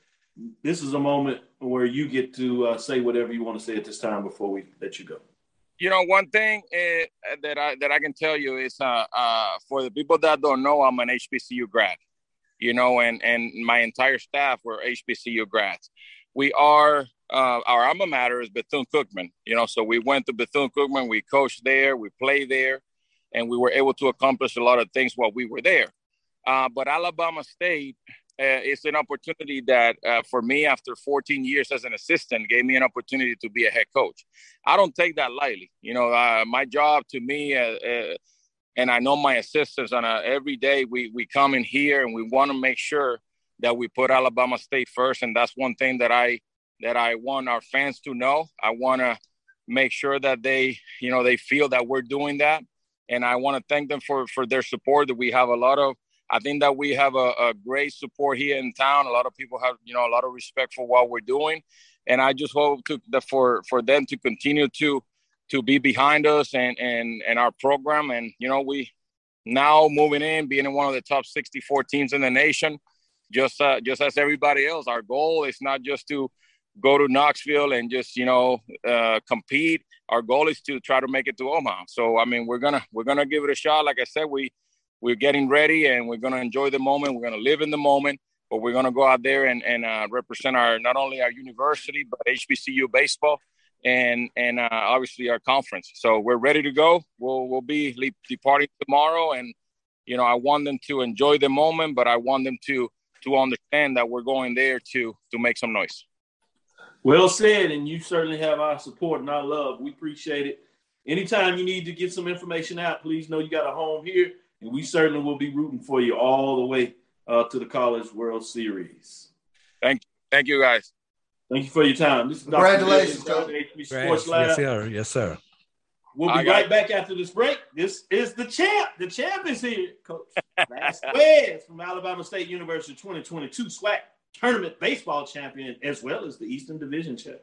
S3: This is a moment where you get to uh, say whatever you want to say at this time before we let you go
S12: you know, one thing uh, that I that I can tell you is uh, uh, for the people that don't know, I'm an HBCU grad. You know, and and my entire staff were HBCU grads. We are uh, our alma mater is Bethune Cookman. You know, so we went to Bethune Cookman. We coached there. We played there, and we were able to accomplish a lot of things while we were there. Uh, but Alabama State uh, it's an opportunity that uh, for me after 14 years as an assistant gave me an opportunity to be a head coach. I don't take that lightly you know uh, my job to me uh, uh, and i know my assistants on every day we, we come in here and we want to make sure that we put alabama state first and that's one thing that i that i want our fans to know. I want to make sure that they you know they feel that we're doing that and i want to thank them for for their support. That we have a lot of I think that we have a, a, great support here in town. A lot of people have, you know, a lot of respect for what we're doing, and I just hope to, for for them to continue to to be behind us and and and our program. And you know, we now moving in, being in one of the top 64 teams in the nation, just uh, just as everybody else. Our goal is not just to go to Knoxville and just you know uh, compete. Our goal is to try to make it to Omaha. So I mean, we're gonna we're gonna give it a shot. Like I said, we we're getting ready and we're going to enjoy the moment. We're going to live in the moment, but we're going to go out there and, and uh, represent our not only our university but HBCU baseball and and uh, obviously our conference. So we're ready to go. We'll we'll be departing tomorrow, and you know I want them to enjoy the moment, but I want them to to understand that we're going there to to make some noise.
S3: Well said, and you certainly have our support and our love. We appreciate it. Anytime you need to get some information out, please know you got a home here and we certainly will be rooting for you all the way uh, to the College World Series.
S12: Thank you. Thank you, guys.
S3: Thank you for your time. This is
S4: Congratulations,
S3: Coach. Sports Lab.
S5: Yes, sir. Yes, sir.
S3: We'll be right back after this break. This is the champ. The champ is here, Coach Vasquez from Alabama State University 2022 SWAC Tournament Baseball Champion, as well as the Eastern Division champion.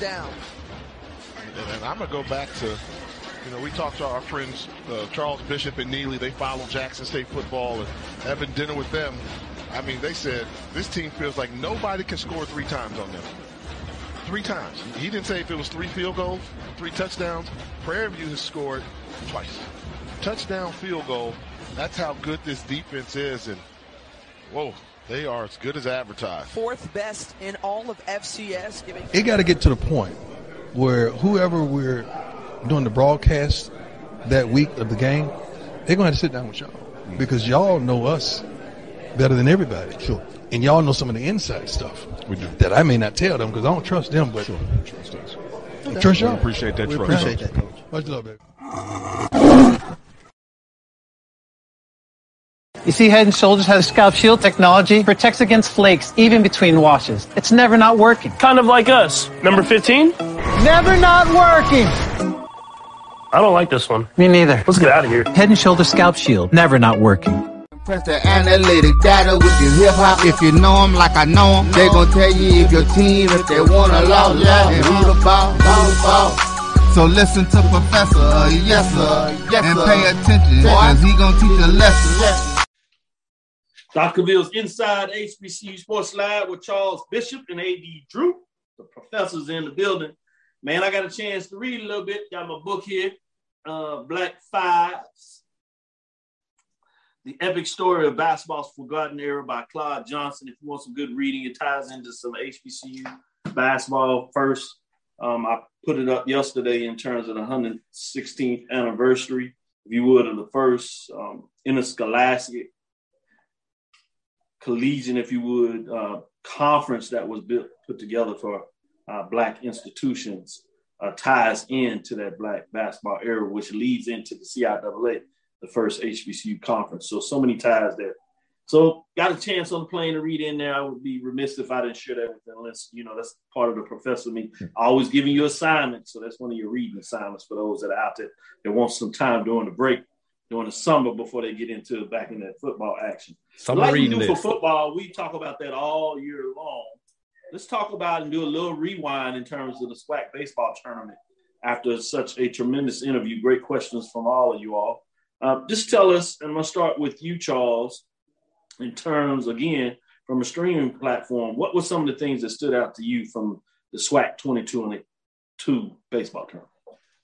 S16: Down.
S17: And, I'm going to go back to, you know, we talked to our friends uh, Charles Bishop and Neely. They follow Jackson State football and having dinner with them. I mean, they said this team feels like nobody can score three times on them. Three times. He didn't say if it was three field goals, three touchdowns. Prairie View has scored twice. Touchdown, field goal. That's how good this defense is. And whoa, they are as good as advertised.
S16: Fourth best in all of FCS. Giving
S18: It got to get to the point where whoever we're doing the broadcast that week of the game, they're going to have to sit down with y'all because y'all know us better than everybody. Sure. And y'all know some of the inside stuff
S17: We do.
S18: that I may not tell them because I don't trust them, but
S17: Trust us.
S18: I trust y'all.
S17: We appreciate that
S18: We
S17: trust.
S18: appreciate that, coach. Much love, baby.
S19: You see, Head & Shoulders has a scalp shield technology, protects against flakes even between washes. It's never not working.
S20: Kind of like us. Number 15?
S19: Never not working.
S20: I don't like this one.
S19: Me neither.
S20: Let's get out of here.
S19: Head & Shoulders scalp shield, never not working.
S1: Press the analytic data with your hip hop. If you know 'em like I know 'em, they gon' tell you if your team, if they wanna lose, and who the ball, who the ball. So listen to Professor, uh, yes sir, yes, and pay attention, cause he gon' teach a lesson.
S3: Dr. Ville's Inside HBCU Sports Live with Charles Bishop and AD Drew. The professors in the building. Man, I got a chance to read a little bit. Got my book here, uh, Black Fives. The Epic Story of Basketball's Forgotten Era by Claude Johnson. If you want some good reading, it ties into some HBCU basketball first. Um, I put it up yesterday in terms of the 116th anniversary, if you would, of the first um, interscholastic collegiate, if you would, uh, conference that was built, put together for uh, Black institutions uh, ties into that Black basketball era, which leads into the CIAA, the first HBCU conference. So, so many ties there. So, got a chance on the plane to read in there. I would be remiss if I didn't share that with them, unless, you know, that's part of the professor me. Always giving you assignments. So, that's one of your reading assignments for those that are out there that want some time during the break, during the summer before they get into back in that football action.
S5: Summer
S3: like we do
S5: list.
S3: for football, we talk about that all year long. Let's talk about and do a little rewind in terms of the SWAC baseball tournament after such a tremendous interview. Great questions from all of you all. Uh, just tell us, and I'm going to start with you, Charles, in terms, again, from a streaming platform, what were some of the things that stood out to you from the SWAC 22 baseball tournament?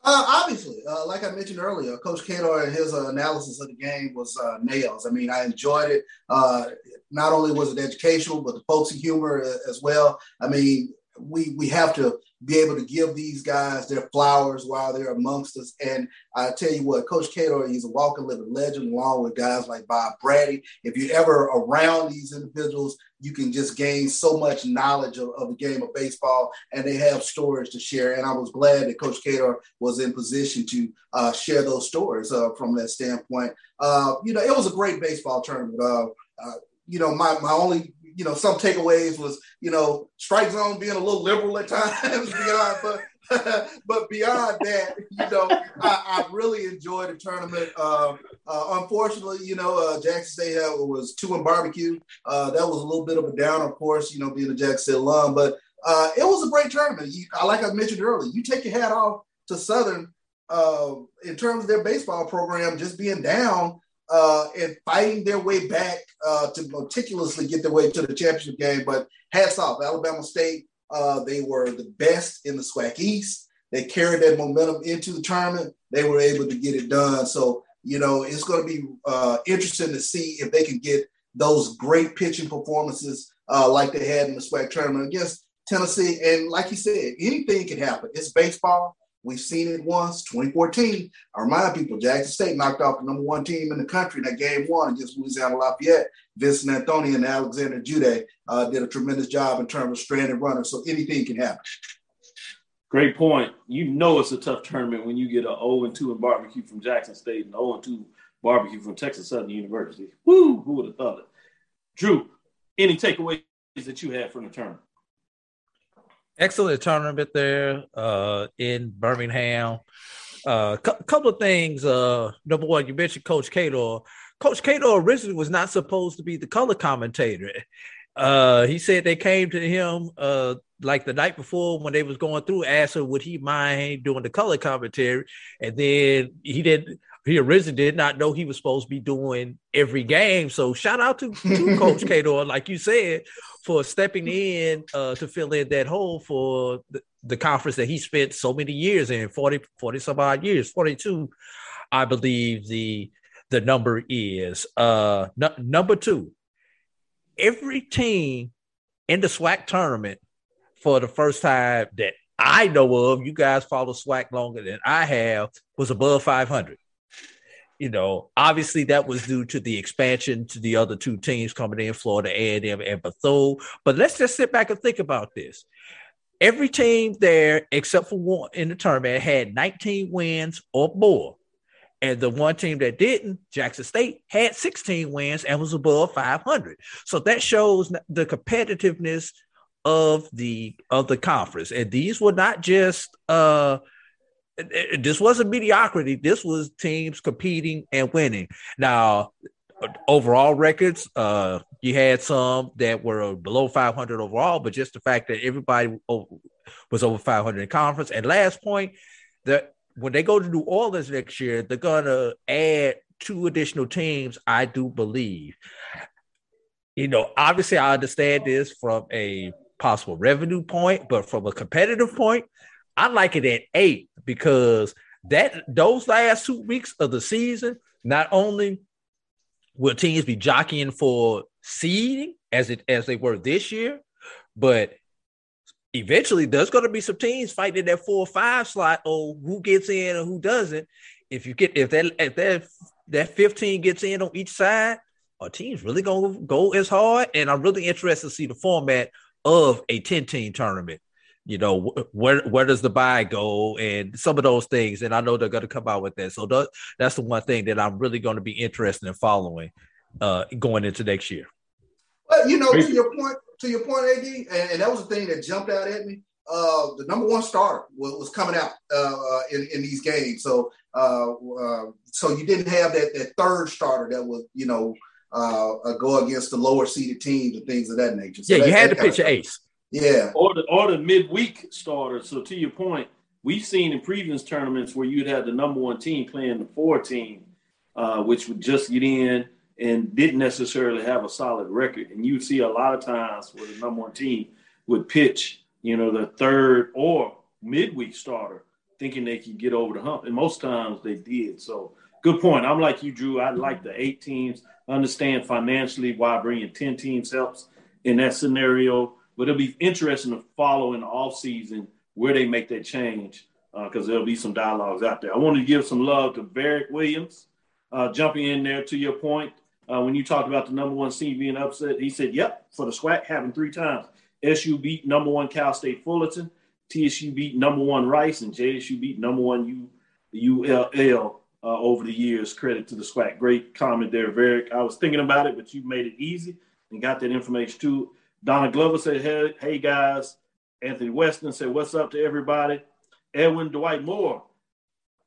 S4: Uh, obviously, uh, like I mentioned earlier, Coach Cato and his uh, analysis of the game was uh, nails. I mean, I enjoyed it. Uh, not only was it educational, but the folksy humor uh, as well. I mean, we we have to be able to give these guys their flowers while they're amongst us. And I tell you what, Coach Cato, he's a walking living legend, along with guys like Bob Brady. If you're ever around these individuals, you can just gain so much knowledge of, of the game of baseball, and they have stories to share. And I was glad that Coach Cato was in position to uh, share those stories uh, from that standpoint. Uh, you know, it was a great baseball tournament. Uh, uh, you know, my my only you know some takeaways was you know strike zone being a little liberal at times <laughs> beyond, but <laughs> but beyond that, you know, I, I really enjoyed the tournament. Uh, uh, unfortunately, you know, uh, Jackson State was two in barbecue. Uh, that was a little bit of a down, of course, you know, being a Jackson State alum, but uh, it was a great tournament. You, like I mentioned earlier, you take your hat off to Southern uh, in terms of their baseball program, just being down uh, and fighting their way back uh, to meticulously get their way to the championship game. But hats off, Alabama State. Uh, they were the best in the SWAC East. They carried that momentum into the tournament. They were able to get it done. So, you know, it's going to be uh, interesting to see if they can get those great pitching performances uh, like they had in the SWAC tournament against Tennessee. And like you said, anything can happen. It's baseball. We've seen it once, 2014. I remind people, Jackson State knocked off the number one team in the country in that game one against Louisiana Lafayette. Vincent Anthony and Alexander Jude uh, did a tremendous job in terms of stranded runners. So anything can happen.
S3: Great point. You know it's a tough tournament when you get a 0 2 in barbecue from Jackson State and 0 2 barbecue from Texas Southern University. Woo! Who would have thought it? Drew, any takeaways that you had from the tournament?
S5: Excellent tournament there uh, in Birmingham. A uh, cu- couple of things. Uh, number one, you mentioned Coach Cato. Coach Cato originally was not supposed to be the color commentator. Uh, he said they came to him uh, like the night before when they was going through, asked her would he mind doing the color commentary, and then he didn't. He originally did not know he was supposed to be doing every game. So shout out to, to <laughs> Coach Cato, like you said, for stepping in uh, to fill in that hole for the, the conference that he spent so many years in 40, 40 some odd years, 42, I believe the the number is. Uh, n- number two, every team in the SWAC tournament for the first time that I know of, you guys follow SWAC longer than I have, was above 500. You know, obviously that was due to the expansion to the other two teams coming in, Florida A&M and Bethune. But let's just sit back and think about this. Every team there, except for one in the tournament, had 19 wins or more. And the one team that didn't, Jackson State, had 16 wins and was above 500. So that shows the competitiveness of the of the conference. And these were not just uh this wasn't mediocrity. This was teams competing and winning. Now, overall records, uh, you had some that were below 500 overall, but just the fact that everybody was over 500 in conference. And last point, that when they go to New Orleans next year, they're gonna add two additional teams. I do believe. You know, obviously, I understand this from a possible revenue point, but from a competitive point, I like it at eight because that those last two weeks of the season, not only will teams be jockeying for seeding as it as they were this year, but eventually there's going to be some teams fighting that four or five slot or who gets in and who doesn't. If you get if that if that that 15 gets in on each side, our team's really gonna go as hard. And I'm really interested to see the format of a 10 team tournament. You know, where where does the buy go and some of those things. And I know they're going to come out with that. So that, that's the one thing that I'm really going to be interested in following uh, going into next year.
S4: Well, you know, to your point, to your point, AD, and, and that was the thing that jumped out at me. Uh, the number one starter was, was coming out uh, uh in, in these games. So, uh, uh, so you didn't have that that third starter that was, you know, uh, go against the lower seeded teams and things of that nature. So
S5: yeah,
S4: that,
S5: you had to pitch your ace.
S4: Yeah,
S3: or the or the midweek starter. So to your point, we've seen in previous tournaments where you'd have the number one team playing the four team, uh, which would just get in and didn't necessarily have a solid record. And you see a lot of times where the number one team would pitch, you know, the third or midweek starter, thinking they could get over the hump. And most times they did. So good point. I'm like you, Drew. I like the eight teams. Understand financially why bringing 10 teams helps in that scenario. But it'll be interesting to follow in the offseason where they make that change because uh, there'll be some dialogues out there. I want to give some love to Barrick Williams uh, jumping in there to your point. Uh, when you talked about the number one seed being upset, he said, "Yep, for the SWAC happened three times. SU beat number one Cal State Fullerton, TSU beat number one Rice, and JSU beat number one U ULL uh, over the years. Credit to the SWAC. Great comment there, Varick. I was thinking about it, but you made it easy and got that information too. Donna Glover said, "Hey, hey guys." Anthony Weston said, "What's up to everybody?" Edwin Dwight Moore,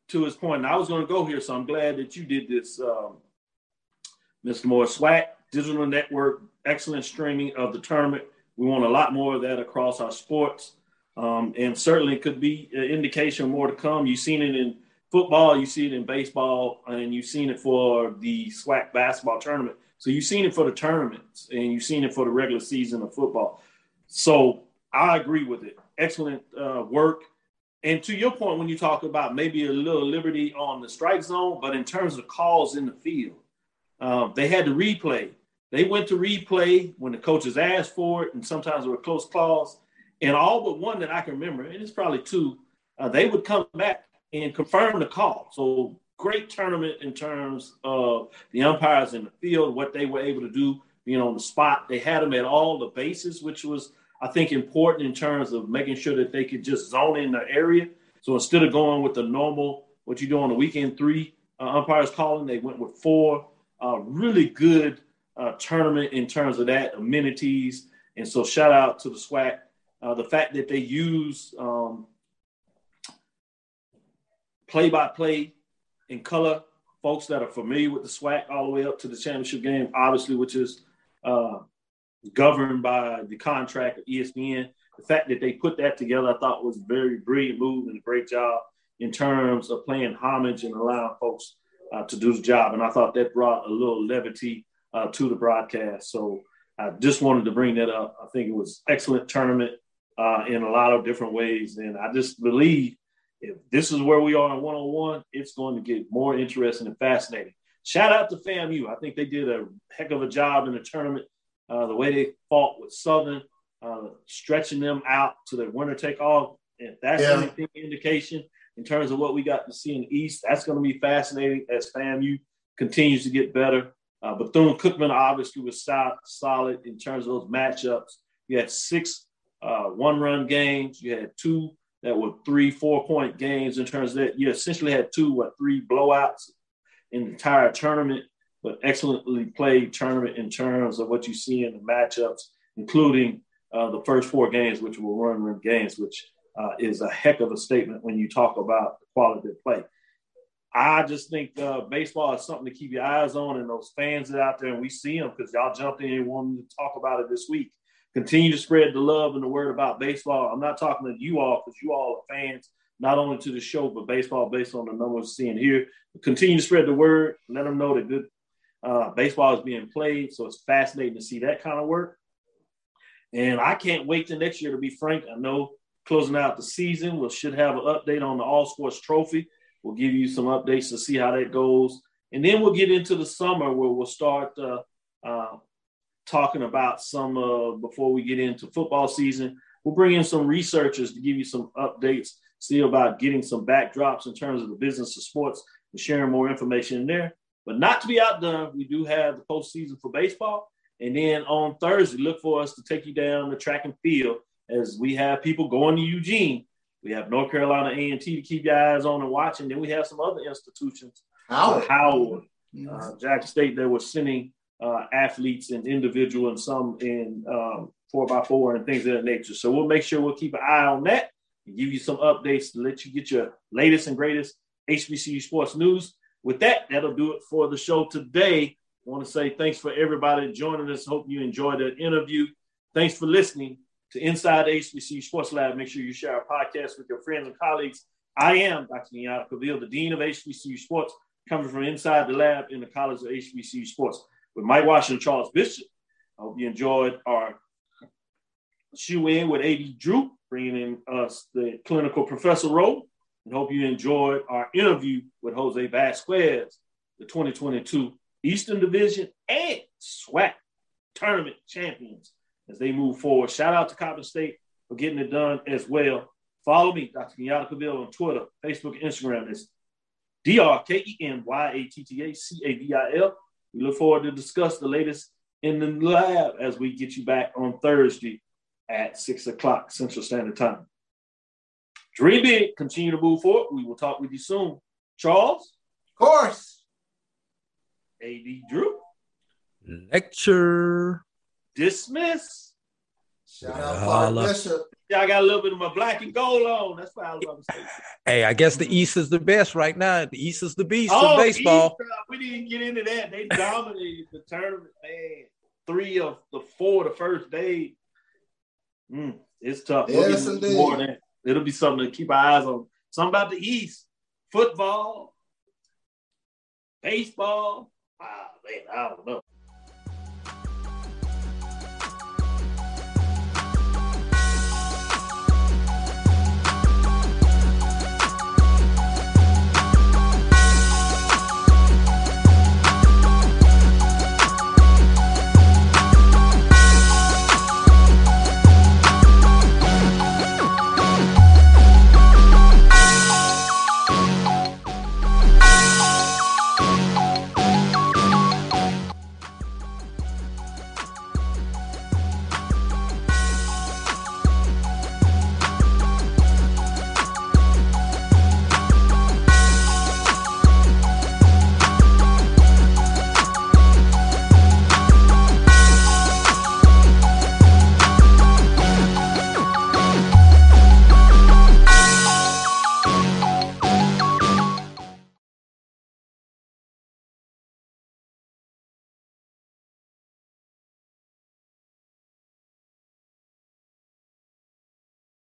S3: to his point, and I was going to go here, so I'm glad that you did this. Um, Mr. Moore, SWAC, digital network, excellent streaming of the tournament. We want a lot more of that across our sports. Um, and certainly could be an indication more to come. You've seen it in football, you see it in baseball, and you've seen it for the SWAC basketball tournament. So you've seen it for the tournaments and you've seen it for the regular season of football. So I agree with it. Excellent uh, work. And to your point, when you talk about maybe a little liberty on the strike zone, but in terms of calls in the field, um, they had to replay. They went to replay when the coaches asked for it, and sometimes there were close calls. And all but one that I can remember, and it's probably two, uh, they would come back and confirm the call. So great tournament in terms of the umpires in the field, what they were able to do, being on the spot. They had them at all the bases, which was, I think, important in terms of making sure that they could just zone in the area. So instead of going with the normal, what you do on the weekend three uh, umpires calling, they went with four uh, really good uh, tournament in terms of that amenities. And so shout out to the SWAC. Uh, the fact that they use um, play-by-play in color, folks that are familiar with the SWAC all the way up to the championship game, obviously, which is uh, governed by the contract of ESPN. the fact that they put that together, I thought was a very brilliant move and a great job in terms of playing homage and allowing folks uh, to do the job. And I thought that brought a little levity uh, to the broadcast. So I just wanted to bring that up. I think it was excellent tournament uh, in a lot of different ways, and I just believe if this is where we are in one on one, it's going to get more interesting and fascinating. Shout out to FAMU. I think they did a heck of a job in the tournament. Uh, the way they fought with Southern, uh, stretching them out to the winner take all. If that's
S4: Yeah.
S3: anything indication in terms of what we got to see in the East, that's going to be fascinating as FAMU continues to get better. Uh, Bethune Cookman obviously was so- solid in terms of those matchups. You had six uh, one run games, you had two that were three, four point games in terms of that. You essentially had two, what, three blowouts in the entire tournament, but excellently played tournament in terms of what you see in the matchups, including uh, the first four games, which were run run games, which uh, is a heck of a statement when you talk about the quality of play. I just think uh, baseball is something to keep your eyes on, and those fans that out there, and we see them because y'all jumped in and wanted to talk about it this week. Continue to spread the love and the word about baseball. I'm not talking to you all because you all are fans, not only to the show, but baseball based on the numbers we're seeing here. Continue to spread the word. Let them know that good uh, baseball is being played. So it's fascinating to see that kind of work. And I can't wait till next year, to be frank. I know closing out the season, we should have an update on the All Sports Trophy. We'll give you some updates to see how that goes. And then we'll get into the summer where we'll start uh, uh, talking about some, uh, before we get into football season, we'll bring in some researchers to give you some updates, see about getting some backdrops in terms of the business of sports and sharing more information in there. But not to be outdone, we do have the postseason for baseball. And then on Thursday, look for us to take you down the track and field as we have people going to Eugene. We have North Carolina A&T to keep your eyes on and watching. Then we have some other institutions,
S4: Howard.
S3: Howard, uh, Jackson State, that were sending uh, athletes and individual and some in um, four by four and things of that nature. So we'll make sure we'll keep an eye on that and give you some updates to let you get your latest and greatest HBCU sports news. With that, that'll do it for the show today. I want to say thanks for everybody joining us. Hope you enjoyed the interview. Thanks for listening to Inside HBCU Sports Lab. Make sure you share our podcast with your friends and colleagues. I am Dr. Kenyatta Cavil, the Dean of HBCU Sports, coming from inside the lab in the College of HBCU Sports with Mike Washington, Charles Bishop. I hope you enjoyed our shoe in with AD Drew, bringing in us the clinical professor role. And hope you enjoyed our interview with Jose Vasquez, the 2022 Eastern Division and SWAC tournament champions as they move forward. Shout out to Coppin State for getting it done as well. Follow me, Dr. Kenyatta Cavil, on Twitter, Facebook, Instagram. It's D R K E N Y A T T A C A V I L. We look forward to discuss the latest in the lab as we get you back on Thursday at six o'clock Central Standard Time. Dream big, continue to move forward. We will talk with you soon. Charles?
S4: Of course.
S3: AD Drew?
S5: Lecture.
S3: Dismiss.
S4: Shout out
S5: Holla.
S4: Bishop.
S3: Yeah, I got a little bit of my black and gold on. That's why I was about.
S5: Hey, I guess the East is the best right now. The East is the beast
S3: Oh,
S5: of baseball.
S3: East, uh, we didn't get into that. They dominated the tournament, man. Three of the four the first day. Mm, it's tough. We'll
S4: Yes, indeed.
S3: more of that. It'll be something to keep our eyes on. Something about the East. Football, baseball. Ah, man, I don't know.